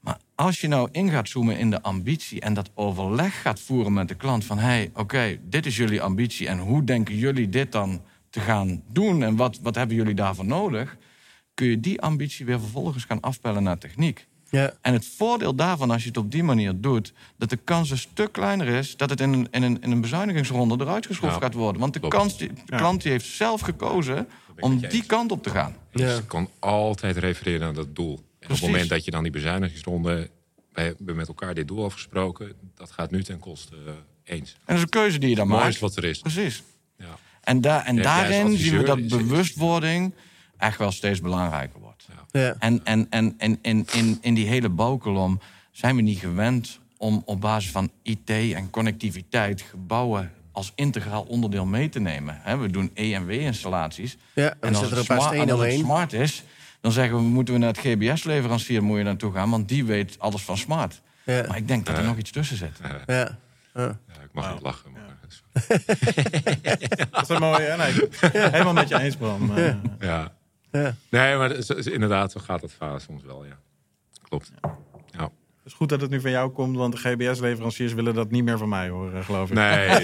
Maar als je nou in gaat zoomen in de ambitie en dat overleg gaat voeren met de klant van hé, hey, oké, dit is jullie ambitie en hoe denken jullie dit dan te gaan doen en wat, wat hebben jullie daarvoor nodig, kun je die ambitie weer vervolgens gaan afpellen naar techniek. Ja. En het voordeel daarvan, als je het op die manier doet, dat de kans een stuk kleiner is dat het in een, in een, in een bezuinigingsronde eruit geschroefd Ja, gaat worden. Want de, kans, die, de Ja. klant die heeft zelf gekozen om die eens. kant op te gaan. Dus je kan altijd refereren naar dat doel. En op het moment dat je dan die bezuinigingsronde... wij hebben met elkaar dit doel afgesproken... dat gaat nu ten koste eh, eens. En dat is een keuze die je dan maakt. is wat er is. Precies. Ja. En, daar en Ja, daarin zien we dat bewustwording echt wel steeds belangrijker wordt. Ja. En, en, en, en in, in, in die hele bouwkolom zijn we niet gewend om op basis van IT en connectiviteit gebouwen als integraal onderdeel mee te nemen. Hè, we doen EMW-installaties. Ja, en als er het smart- en als het smart is, dan zeggen we, moeten we naar het GBS-leverancier moet je naartoe gaan, want die weet alles van smart. Ja. Maar ik denk dat er nog iets tussen zit. Ja. Ja. Ja, ik mag niet lachen. Maar, Dat is een mooie. Nee, helemaal met je eens, Bram. Ja. Ja. Nee, maar het is- is- inderdaad, zo gaat het vaak soms wel, ja. Klopt. Ja. is goed dat het nu van jou komt, want de GBS-leveranciers willen dat niet meer van mij horen, geloof ik. Nee, nee,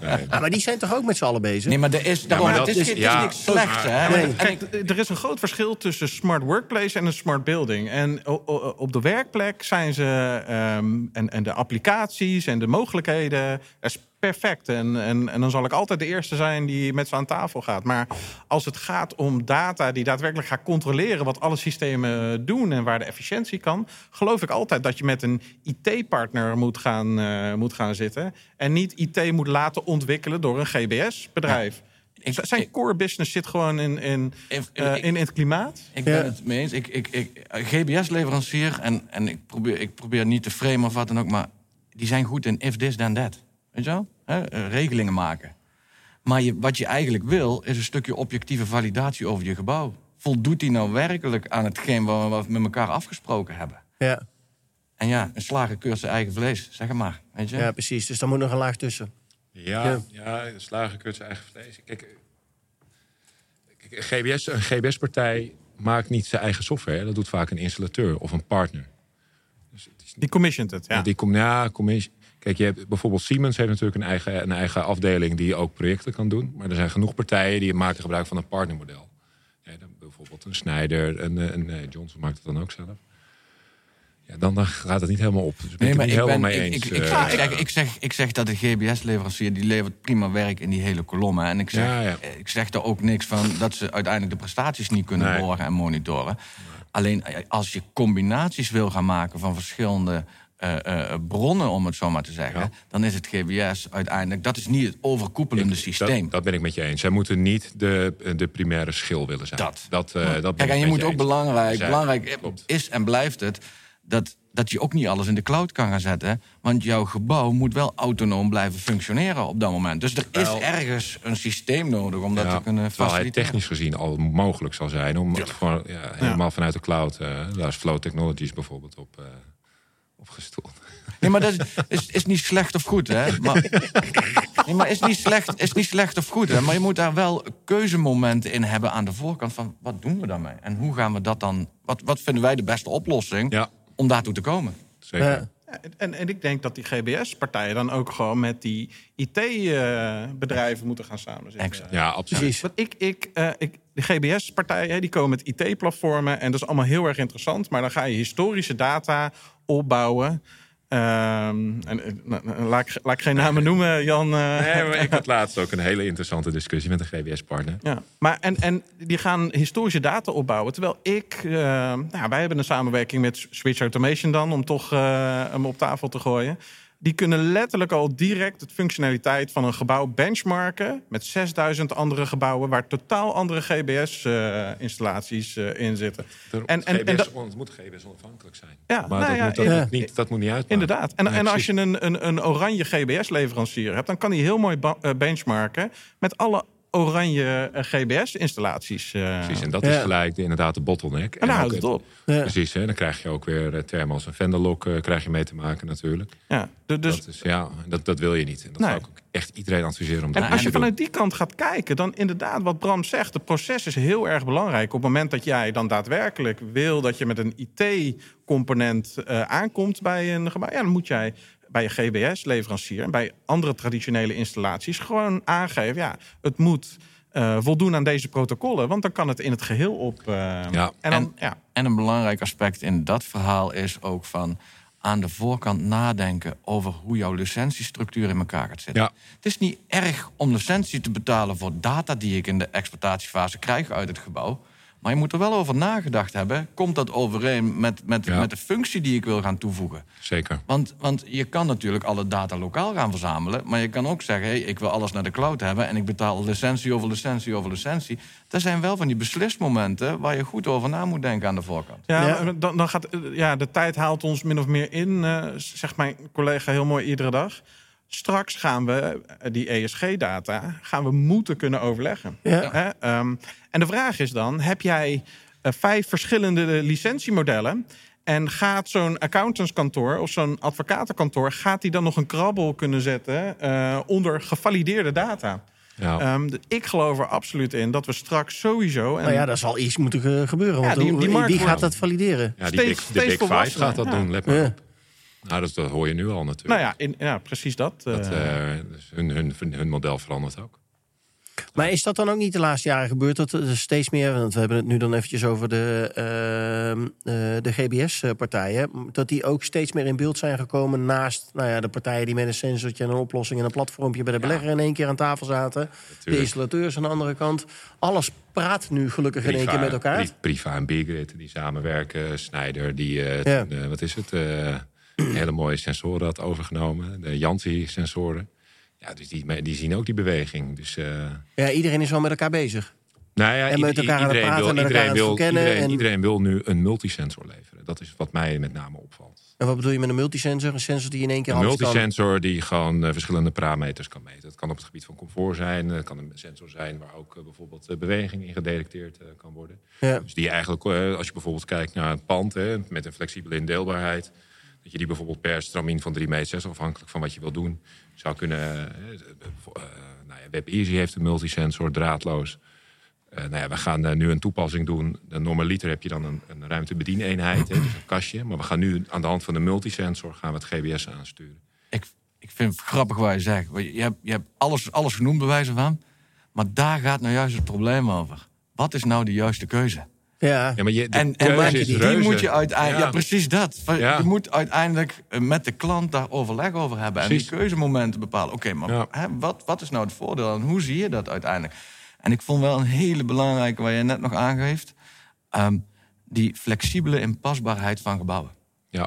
nee. Ja, maar die zijn toch ook met z'n allen bezig? Nee, maar er is, daarom, maar het, dat is, is- het is ja, niks slechts, hè? Nee. Kijk, er is een groot verschil tussen smart workplace en een smart building. En op de werkplek zijn ze ehm, en, en de applicaties en de mogelijkheden perfect. En, en, en dan zal ik altijd de eerste zijn die met ze aan tafel gaat. Maar als het gaat om data die daadwerkelijk gaat controleren wat alle systemen doen en waar de efficiëntie kan, geloof ik altijd dat je met een IT-partner moet gaan, eh, moet gaan zitten. En niet IT moet laten ontwikkelen door een GBS-bedrijf. Ik- Zijn core business zit gewoon in, in, Ik- eh, in, in het klimaat. Ik ben Ja. het mee eens. Ik, ik, ik, GBS-leverancier, en, en ik, probeer, ik probeer niet te framen of wat dan ook, maar die zijn goed in if this, then that. Weet je wel? Eh, regelingen maken. Maar je, wat je eigenlijk wil, is een stukje objectieve validatie over je gebouw. Voldoet die nou werkelijk aan hetgeen wat we wat we met elkaar afgesproken hebben? Ja, En ja, een slager keurt zijn eigen vlees, zeg het maar. Weet je? ja, precies. Dus daar moet nog een laag tussen. Ja, Ja. ja. de slager keurt zijn eigen vlees. Kijk, kijk, GBS, een GBS-partij maakt niet zijn eigen software. Dat doet vaak een installateur of een partner. Die commissioned het, ja. Die komt, ja, commissie. Kijk, je hebt bijvoorbeeld Siemens heeft natuurlijk een eigen, een eigen afdeling die ook projecten kan doen. Maar er zijn genoeg partijen die maken gebruik van een partnermodel. Ja, dan bijvoorbeeld een Schneider, een, een, een Johnson maakt het dan ook zelf. Ja, dan, dan gaat het niet helemaal op. Dus Nee, het maar ik, helemaal ben, mee ik, eens. ik, ik, eh, ik zeg, ik, zeg, ik zeg dat de GBS-leverancier die levert prima werk in die hele kolom. hè. En ik zeg, Ja, eh, ik zeg er ook niks van dat ze uiteindelijk de prestaties niet kunnen Nee. borgen en monitoren. Alleen eh, als je combinaties wil gaan maken van verschillende eh, eh, bronnen, om het zo maar te zeggen, Ja. dan is het GBS uiteindelijk, dat is niet het overkoepelende systeem. Dat, dat ben ik met je eens. Zij moeten niet de, de primaire schil willen zijn. Dat. dat, eh, dat Kijk, en je moet ook eens. belangrijk, belangrijk klopt. is en blijft het dat, dat je ook niet alles in de cloud kan gaan zetten. Want jouw gebouw moet wel autonoom blijven functioneren op dat moment. Dus er is ergens een systeem nodig om dat Ja, te kunnen het faciliteren. technisch gezien al mogelijk zal zijn om het gewoon ja, helemaal vanuit de cloud. eh, daar is Flow Technologies bijvoorbeeld op, op gestoeld. Nee, maar dat is, is, is niet slecht of goed, hè? Maar, nee, maar is niet, slecht, is niet slecht of goed, hè? Maar je moet daar wel keuzemomenten in hebben aan de voorkant van wat doen we daarmee? En hoe gaan we dat dan... Wat, wat vinden wij de beste oplossing Ja, om daartoe te komen? zeker. En, en ik denk dat die GBS-partijen dan ook gewoon met die IT-bedrijven moeten gaan samenzitten. Exact. Ja, absoluut. Precies. Want ik, ik, eh, ik, de GBS-partijen die komen met IT-platformen en dat is allemaal heel erg interessant. Maar dan ga je historische data opbouwen. Ehm, en, nou, nou, laat, ik, laat ik geen namen noemen, Jan. eh. Nee, maar ik had laatst ook een hele interessante discussie met een GBS-partner. Ja, maar en, en die gaan historische data opbouwen. Terwijl ik, eh, nou, wij hebben een samenwerking met Switch Automation dan, om toch eh, hem op tafel te gooien. Die kunnen letterlijk al direct het functionaliteit van een gebouw benchmarken met 6000 andere gebouwen waar totaal andere GBS-installaties eh, in zitten. En, En- en- GBS, en dat- moet GBS onafhankelijk zijn. Ja, maar nou dat, ja, moet, dat, ja. moet niet, dat moet niet uitmaken. Inderdaad. En, en als je een, een, een oranje GBS-leverancier hebt, dan kan hij heel mooi eh, benchmarken met alle oranje eh, GBS-installaties. Precies, en dat Ja. is gelijk de, inderdaad de bottleneck. en dan ook houdt het op. Ja. Precies, hè, dan krijg je ook weer eh, thermals en vendorlock eh, krijg je mee te maken natuurlijk. Ja, de- dus dat, is, ja, dat, dat wil je niet. En dat Nee. zou ik ook echt iedereen adviseren om dat En als je vanuit die kant gaat kijken, dan inderdaad, wat Bram zegt, het proces is heel erg belangrijk. Op het moment dat jij dan daadwerkelijk wil dat je met een IT-component eh, aankomt bij een gebouw, ja, dan moet jij bij je GBS-leverancier en bij andere traditionele installaties gewoon aangeven, ja, het moet eh, voldoen aan deze protocollen, want dan kan het in het geheel op. eh, Ja. En dan, ja. En een belangrijk aspect in dat verhaal is ook van aan de voorkant nadenken over hoe jouw licentiestructuur in elkaar gaat zitten. Ja. Het is niet erg om licentie te betalen voor data die ik in de exploitatiefase krijg uit het gebouw. Maar je moet er wel over nagedacht hebben. Komt dat overeen met, met, Ja. met de functie die ik wil gaan toevoegen? Zeker. Want, want je kan natuurlijk alle data lokaal gaan verzamelen. Maar je kan ook zeggen, hey, ik wil alles naar de cloud hebben... en ik betaal licentie over licentie over licentie. Dat zijn wel van die beslismomenten... waar je goed over na moet denken aan de voorkant. Ja, Dan, dan gaat eh, ja, de tijd haalt ons min of meer in, eh, zegt mijn collega heel mooi iedere dag. Straks gaan we eh, die ESG-data gaan we moeten kunnen overleggen. Ja. Hè? Ehm, en de vraag is dan: heb jij eh, vijf verschillende licentiemodellen? En gaat zo'n accountantskantoor of zo'n advocatenkantoor... gaat die dan nog een krabbel kunnen zetten eh, onder gevalideerde data? Ja. Ehm, ik geloof er absoluut in dat we straks sowieso... En Nou ja, daar zal iets moeten ge- gebeuren. Want Ja, die- gaat dat valideren? Ja, die Steeds- Big, de steeds Big Five gaat dat ja. doen, let maar Ja. op. Nou, dat, dat hoor je nu al natuurlijk. nou ja, in, ja, precies dat. dat, eh. eh, dus hun, hun, hun model verandert ook. Maar is dat dan ook niet de laatste jaren gebeurd? Dat er steeds meer, want we hebben het nu dan eventjes over de, ehm, eh, de GBS-partijen. Dat die ook steeds meer in beeld zijn gekomen naast nou ja, de partijen die met een sensortje en een oplossing en een platformpje bij de belegger in één keer aan tafel zaten. De installateurs aan de andere kant. Alles praat nu gelukkig in één keer met elkaar. Pri- Priva en Bigrid die samenwerken. Snijder die, Ja. wat is het, eh, hele mooie sensoren had overgenomen. De Janti-sensoren. Ja, dus die, die zien ook die beweging. Dus, eh, Ja, iedereen is wel met elkaar bezig. nou ja, En met elkaar aan het iedereen praten wil, met iedereen wil, iedereen, en- iedereen wil nu een multisensor leveren. Dat is wat mij met name opvalt. En wat bedoel je met een multisensor? Een sensor die in één keer Een alles kan? multisensor die gewoon eh, verschillende parameters kan meten. Het kan op het gebied van comfort zijn. Het kan een sensor zijn waar ook eh, bijvoorbeeld beweging in gedetecteerd kan worden. Ja. Dus die eigenlijk, als je bijvoorbeeld kijkt naar een pand hè, met een flexibele indeelbaarheid. Dat je die bijvoorbeeld per stramien van 3 meter 6, afhankelijk van wat je wil doen, zou kunnen. eh, eh, eh, nou ja, WebEasy heeft een multisensor, draadloos. Nou ja, we gaan nu een toepassing doen. De normaliter heb je dan een, een ruimtebedieneenheid, dus een kastje. Maar we gaan nu aan de hand van de multisensor gaan we het GBS aansturen. Ik, ik vind het grappig wat je zegt. Je hebt, je hebt alles, alles genoemd bij wijze van. Maar daar gaat nou juist het probleem over. Wat is nou de juiste keuze? Ja. Ja, maar je, de En, maar die, moet je uiteindelijk... Ja. Ja. precies dat. Ja. Je moet uiteindelijk eh, met de klant daar overleg over hebben. En die keuzemomenten bepalen. Oké, maar Ja. hè, wat, wat is nou het voordeel en hoe zie je dat uiteindelijk? En ik vond wel een hele belangrijke, waar je net nog aangeeft... ehm, die flexibele inpasbaarheid van gebouwen. Ja,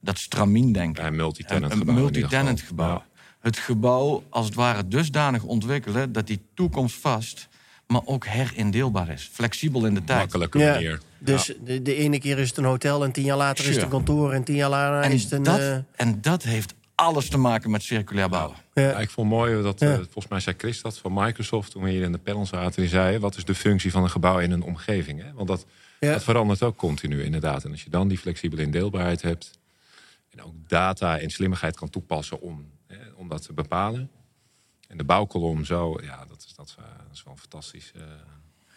Dat stramien denken. ja, een multi-tenant Een- gebouw. Een multi-tenant gebouw. Het gebouw als het ware dusdanig ontwikkelen dat die toekomstvast, maar ook herindeelbaar is. Flexibel in de Ja, tijd. makkelijke Ja. manier. Dus de, de ene keer is het een hotel en tien jaar later is het een kantoor en tien jaar later En is het een... dat, eh, en dat heeft alles te maken met circulair bouwen. ja. Ja, ik vond mooi dat, Ja. eh, volgens mij zei Chris dat van Microsoft toen we hier in de panel zaten. Die zei, wat is de functie van een gebouw in een omgeving? Hè? Want dat, Ja. dat verandert ook continu inderdaad. En als je dan die flexibele indeelbaarheid hebt en ook data en slimmigheid kan toepassen om, hè, om dat te bepalen. En de bouwkolom zo, ja, dat is, dat, is, eh, dat is wel fantastisch. eh.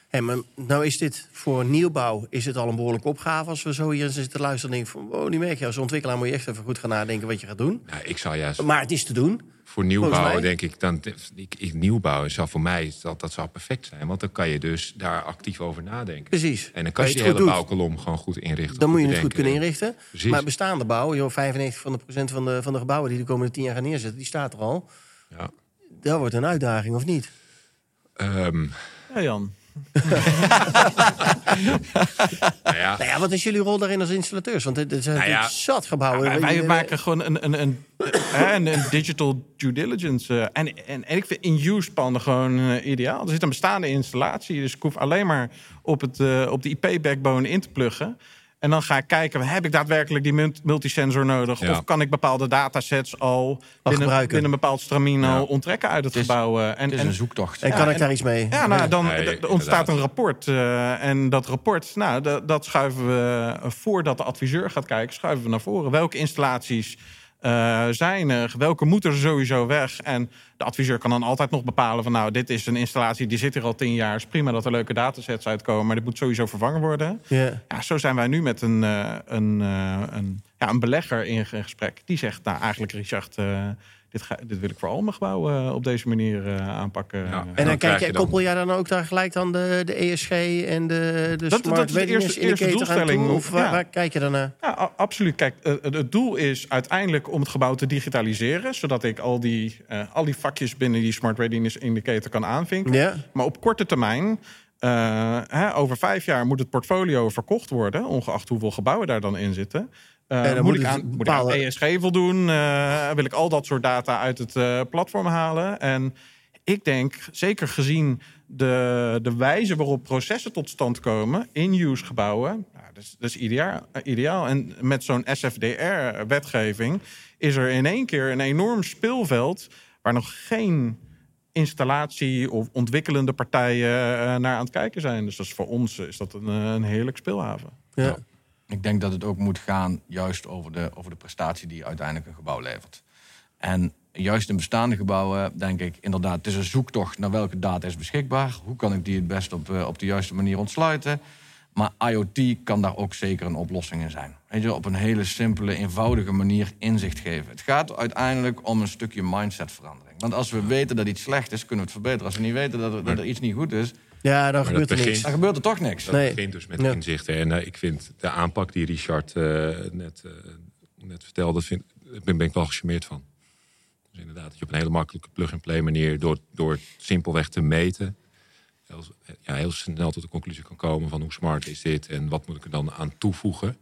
Hey, maar nou is dit voor nieuwbouw is het al een behoorlijke opgave. Als we zo hier zitten te luisteren, denk ik van, oh, die merk je. Als ontwikkelaar moet je echt even goed gaan nadenken wat je gaat doen. nou, ik zou juist Maar het is te doen. voor nieuwbouw denk ik dan ik, ik, nieuwbouw zou voor mij dat, dat zou perfect zijn, want dan kan je dus daar actief over nadenken. Precies. En dan kan je je die hele doet, bouwkolom gewoon goed inrichten. Dan moet je het goed kunnen inrichten. Precies. Maar bestaande bouw, joh, 95 van de procent van de, van de gebouwen die de komende tien jaar gaan neerzetten, die staat er al. Ja. Dat wordt een uitdaging, of niet? Ehm, Ja, Jan. nou ja, Nou ja, wat is jullie rol daarin als installateurs? Want er er zijn Nou ja, zat gebouwen. wij, wij Eh, maken gewoon een, een, een, eh, een, een digital due diligence. eh, en, en, en ik vind in-use panden gewoon ideaal. Er zit een bestaande installatie, dus ik hoef alleen maar op, het, eh, op de IP-backbone in te pluggen. En dan ga ik kijken, heb ik daadwerkelijk die mult- multisensor nodig? Ja. Of kan ik bepaalde datasets al binnen, binnen een bepaald Ja. al onttrekken uit het, Het is- gebouw? eh, en, Het is en, een zoektocht. En kan ik daar iets mee? ja, nou, dan Nee, er ontstaat een rapport. eh, en dat rapport, nou, dat schuiven we eh, voordat de adviseur gaat kijken, schuiven we naar voren. Welke installaties eh, zijn er? Welke moeten er sowieso weg? En de adviseur kan dan altijd nog bepalen van, nou, dit is een installatie die zit hier al tien jaar. is prima dat er leuke datasets uitkomen, maar dit moet sowieso vervangen worden. Ja. Ja, zo zijn wij nu met een, eh, een, eh, een, ja, een belegger in ge- gesprek. Die zegt, nou, eigenlijk Richard, dit, ga, dit wil ik voor al mijn gebouwen eh, op deze manier eh, aanpakken. Ja. En dan kijk je koppel jij dan ook daar gelijk dan de, de ESG en de, de dat Smart is de eerste- eerste toe? doelstelling. Of waar, Ja. waar kijk je dan naar? Ja, absoluut. Kijk, eh, het het doel is uiteindelijk om het gebouw te digitaliseren, zodat ik al die, eh, al die vakjes binnen die Smart Readiness Indicator kan aanvinken. Ja. Maar op korte termijn, eh, hè, over vijf jaar, moet het portfolio verkocht worden, ongeacht hoeveel gebouwen daar dan in zitten. Eh, dan moet, moet ik aan, moet ik bepaalde- aan ESG voldoen? Eh, wil ik al dat soort data uit het eh, platform halen? En ik denk, zeker gezien de, de wijze waarop processen tot stand komen in use gebouwen, nou, dat, is, dat is ideaal, ideaal. En met zo'n SFDR-wetgeving is er in één keer een enorm speelveld waar nog geen installatie of ontwikkelende partijen naar aan het kijken zijn. Dus dat is voor ons is dat een, een heerlijk speelhaven. Ja. Ik denk dat het ook moet gaan juist over de, over de prestatie die uiteindelijk een gebouw levert. En juist in bestaande gebouwen denk ik inderdaad, het is een zoektocht naar welke data is beschikbaar. Hoe kan ik die het best op, eh, op de juiste manier ontsluiten? Maar IoT kan daar ook zeker een oplossing in zijn. Weet je, op een hele simpele, eenvoudige manier inzicht geven. Het gaat uiteindelijk om een stukje mindsetverandering. Want als we weten dat iets slecht is, kunnen we het verbeteren. Als we niet weten dat er, dat er iets niet goed is, Ja, dan gebeurt er begint- niks. dan gebeurt er toch niks. Dat Nee. begint dus met Ja. inzichten. En eh, ik vind de aanpak die Richard eh, net, eh, net vertelde, vind, daar ben, ben ik wel gecharmeerd van. Dus inderdaad, dat je op een hele makkelijke plug-and-play manier, door, door simpelweg te meten, heel, ja, heel snel tot de conclusie kan komen van hoe smart is dit en wat moet ik er dan aan toevoegen.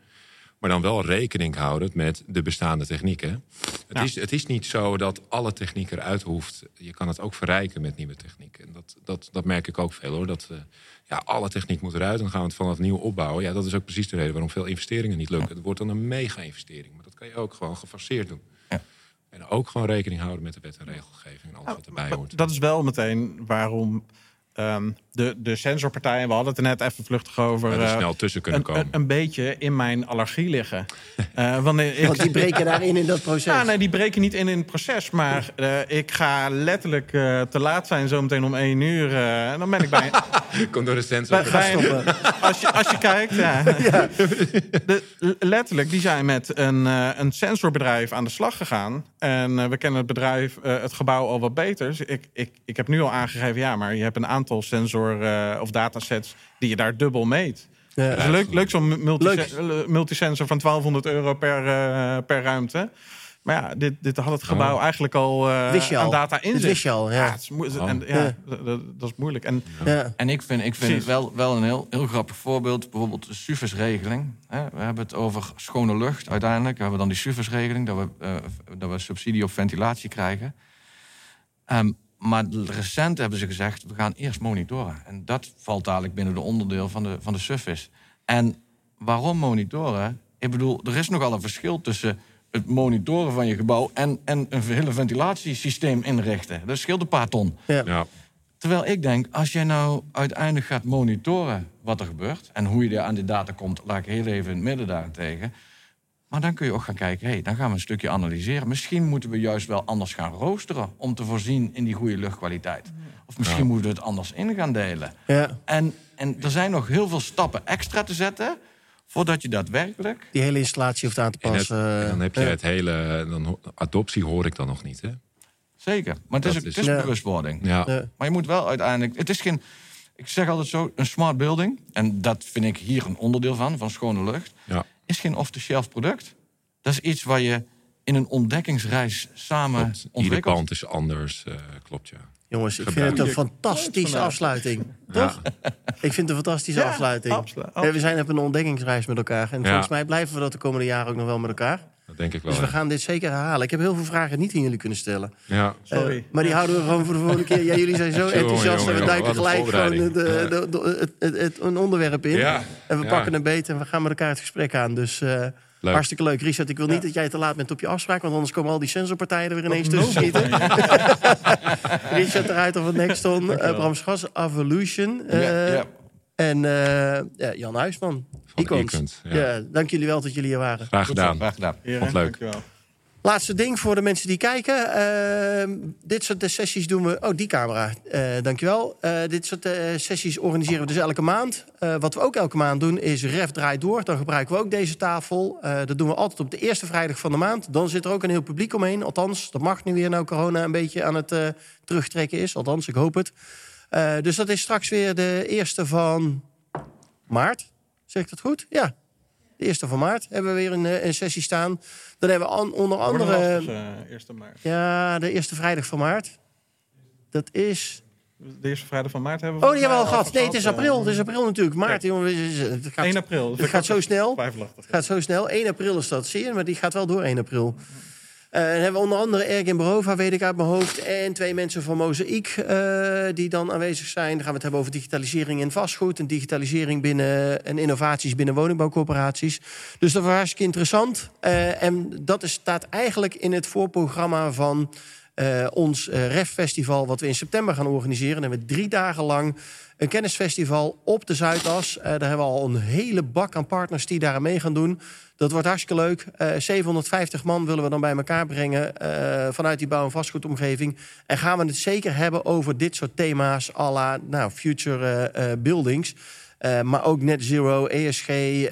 Maar dan wel rekening houdend met de bestaande technieken. Het, Ja. is, het is niet zo dat alle techniek eruit hoeft. Je kan het ook verrijken met nieuwe technieken. En dat, dat, dat merk ik ook veel hoor. Dat eh, ja, alle techniek moet eruit en dan gaan we het vanaf nieuw opbouwen. Ja, dat is ook precies de reden waarom veel investeringen niet lukken. Het wordt dan een mega-investering. Maar dat kan je ook gewoon gefaseerd doen. Ja. En ook gewoon rekening houden met de wet en regelgeving en alles wat erbij hoort. Dat is wel meteen waarom ehm, de, de sensorpartijen, we hadden het er net even vluchtig over, er eh, snel tussen kunnen een, komen. een, een beetje in mijn allergie liggen. Eh, wanneer ik, Want die breken daarin in dat proces. Ja, nee, die breken niet in in het proces. Maar eh, ik ga letterlijk eh, te laat zijn, zometeen om één uur. eh, en dan ben ik bij. Komt door de sensor. bij- bij- stoppen. als, je, als je kijkt, ja. De, letterlijk, die zijn met een, eh, een sensorbedrijf aan de slag gegaan. En eh, we kennen het bedrijf, eh, het gebouw al wat beter. Dus ik, ik, ik heb nu al aangegeven, ja, maar je hebt een aantal sensor eh, of datasets die je daar dubbel meet. Ja. Is leuk, leuk zo'n multi multisensor van 1200 euro per, per ruimte. Maar ja, dit, dit had het gebouw Oh. eigenlijk al, eh, Wist je aan al. data in Dat zich. wist je al, ja. het is Oh. en, ja, Ja. Dat, is moeilijk. En Ja. En ik vind, ik vind het wel, wel een heel, heel grappig voorbeeld. Bijvoorbeeld de SUVES-regeling. hè. We hebben het over schone lucht uiteindelijk. We hebben dan die SUVES-regeling, dat, we, eh, dat we subsidie op ventilatie krijgen. Ehm, maar recent hebben ze gezegd, we gaan eerst monitoren. En dat valt dadelijk binnen de onderdeel van de, van de SUVES. En waarom monitoren? Ik bedoel, er is nogal een verschil tussen het monitoren van je gebouw... en, en een hele ventilatiesysteem inrichten. Dat scheelt een paar ton. Ja. Ja, Terwijl ik denk, als jij nou uiteindelijk gaat monitoren wat er gebeurt... en hoe je aan die data komt, laat ik heel even in het midden daarentegen... maar dan kun je ook gaan kijken, hey, dan gaan we een stukje analyseren. Misschien moeten we juist wel anders gaan roosteren... om te voorzien in die goede luchtkwaliteit. Of misschien moeten we het anders in gaan delen. Ja. En, en er zijn nog heel veel stappen extra te zetten... voordat je daadwerkelijk... Die hele installatie hoeft aan te en, het- passen. en dan heb je het hele... Dan, adoptie hoor ik dan nog niet, hè? Zeker, maar het is, het Ja. bewustwording. Ja, Ja. Maar je moet wel uiteindelijk. Het is geen. Ik zeg altijd zo: een smart building. En dat vind ik hier een onderdeel van, van schone lucht. ja. Is geen off-the-shelf product. Dat is iets waar je in een ontdekkingsreis samen Klopt. Ieder ontwikkelt. pand is anders, eh, klopt, ja. Jongens, ik vind Gebruik het een fantastische afsluiting. Ja. Toch? Ik vind het een fantastische Ja, afsluiting. absoluut, Eh, We zijn op een ontdekkingsreis met elkaar. En Ja. volgens mij blijven we dat de komende jaren ook nog wel met elkaar. Dat denk ik wel. Dus we gaan dit zeker herhalen. Ik heb heel veel vragen niet aan jullie kunnen stellen. Ja. Sorry. Eh, maar die houden we gewoon voor de volgende keer. Ja, jullie zijn zo Jongen, enthousiast jongen, en we duiken gelijk gewoon de- de- het, het, het- een onderwerp in. Ja. En we Ja. pakken een beet en we gaan met elkaar het gesprek aan. Dus eh, Leuk. hartstikke leuk. Richard, ik wil niet dat jij te laat bent op je afspraak. Want anders komen al die sensorpartijen er weer ineens tussen schieten. Richard eruit of het Nexton. Uh, Bram Schas, Evolution. eh, Ja, ja. En eh, ja, Jan Huisman. Van Icons. Icons, ja. ja. dank jullie wel dat jullie hier waren. Graag gedaan. graag gedaan. Vond leuk. dankjewel. Laatste ding voor de mensen die kijken. Ehm, dit soort eh, sessies doen we... Oh, die camera. Eh dankjewel. Eh dit soort sessies organiseren we dus elke maand. Wat we ook elke maand doen is Ref draait door. Dan gebruiken we ook deze tafel. Dat doen we altijd op de eerste vrijdag van de maand. Dan zit er ook een heel publiek omheen. Althans, dat mag nu weer nou corona een beetje aan het terugtrekken is. Althans, ik hoop het. Dus dat is straks weer de eerste van maart. Zeg ik dat goed? Ja. De eerste van maart hebben we weer een, eh, een sessie staan. Dan hebben we onder andere... lastig, eh, eerste maart. Ja, de eerste vrijdag van maart. Dat is. De eerste vrijdag van maart hebben we. Oh, die hebben we al gehad. Nee, het is april. Het is april natuurlijk. Maart, jongen. Het gaat, 1 april. het gaat zo snel. Het gaat zo snel. 1 april is dat zeer, maar die gaat wel door 1 april. Eh, dan hebben we onder andere Ergin Barova, weet ik uit mijn hoofd. En twee mensen van Mozaïek eh, die dan aanwezig zijn. Dan gaan we het hebben over digitalisering in vastgoed. En digitalisering binnen, en innovaties binnen woningbouwcorporaties. Dus dat was hartstikke interessant. Eh, en dat staat eigenlijk in het voorprogramma van uh, ons uh, REF Festival, wat we in september gaan organiseren. Dan hebben we drie dagen lang een kennisfestival op de Zuidas. Uh, daar hebben we al een hele bak aan partners die daar mee gaan doen. Dat wordt hartstikke leuk. 750 man willen we dan bij elkaar brengen vanuit die bouw- en vastgoedomgeving. En gaan we het zeker hebben over dit soort thema's, à la nou, future buildings. Uh, maar ook net zero, ESG, uh,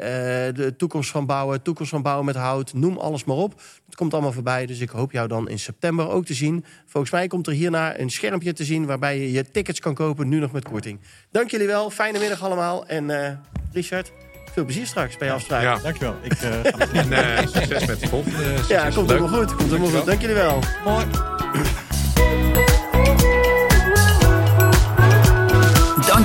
de toekomst van bouwen, toekomst van bouwen met hout, noem alles maar op. Het komt allemaal voorbij, dus ik hoop jou dan in september ook te zien. Volgens mij komt er hierna een schermpje te zien waarbij je je tickets kan kopen, nu nog met korting. Dank jullie wel, fijne middag allemaal. En uh, Richard, veel plezier straks bij je afspraak. Ja, dankjewel. Ik, en succes met de volgende. Ja, komt helemaal goed. Komt helemaal goed. Dank jullie wel. Mooi.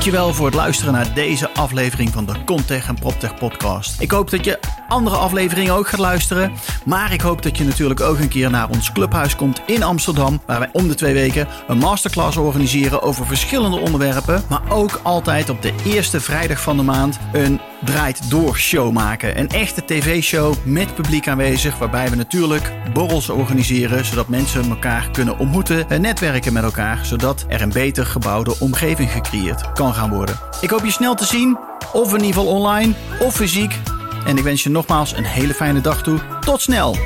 Dankjewel voor het luisteren naar deze aflevering van de Contech en PropTech podcast. Ik hoop dat je andere afleveringen ook gaat luisteren. Maar ik hoop dat je natuurlijk ook een keer naar ons clubhuis komt in Amsterdam. Waar wij om de twee weken een masterclass organiseren over verschillende onderwerpen. Maar ook altijd op de eerste vrijdag van de maand een draait door show maken. Een echte tv-show met publiek aanwezig. Waarbij we natuurlijk borrels organiseren. Zodat mensen elkaar kunnen ontmoeten en netwerken met elkaar. Zodat er een beter gebouwde omgeving gecreëerd kan gaan worden. Ik hoop je snel te zien. Of in ieder geval online of fysiek. En ik wens je nogmaals een hele fijne dag toe. Tot snel!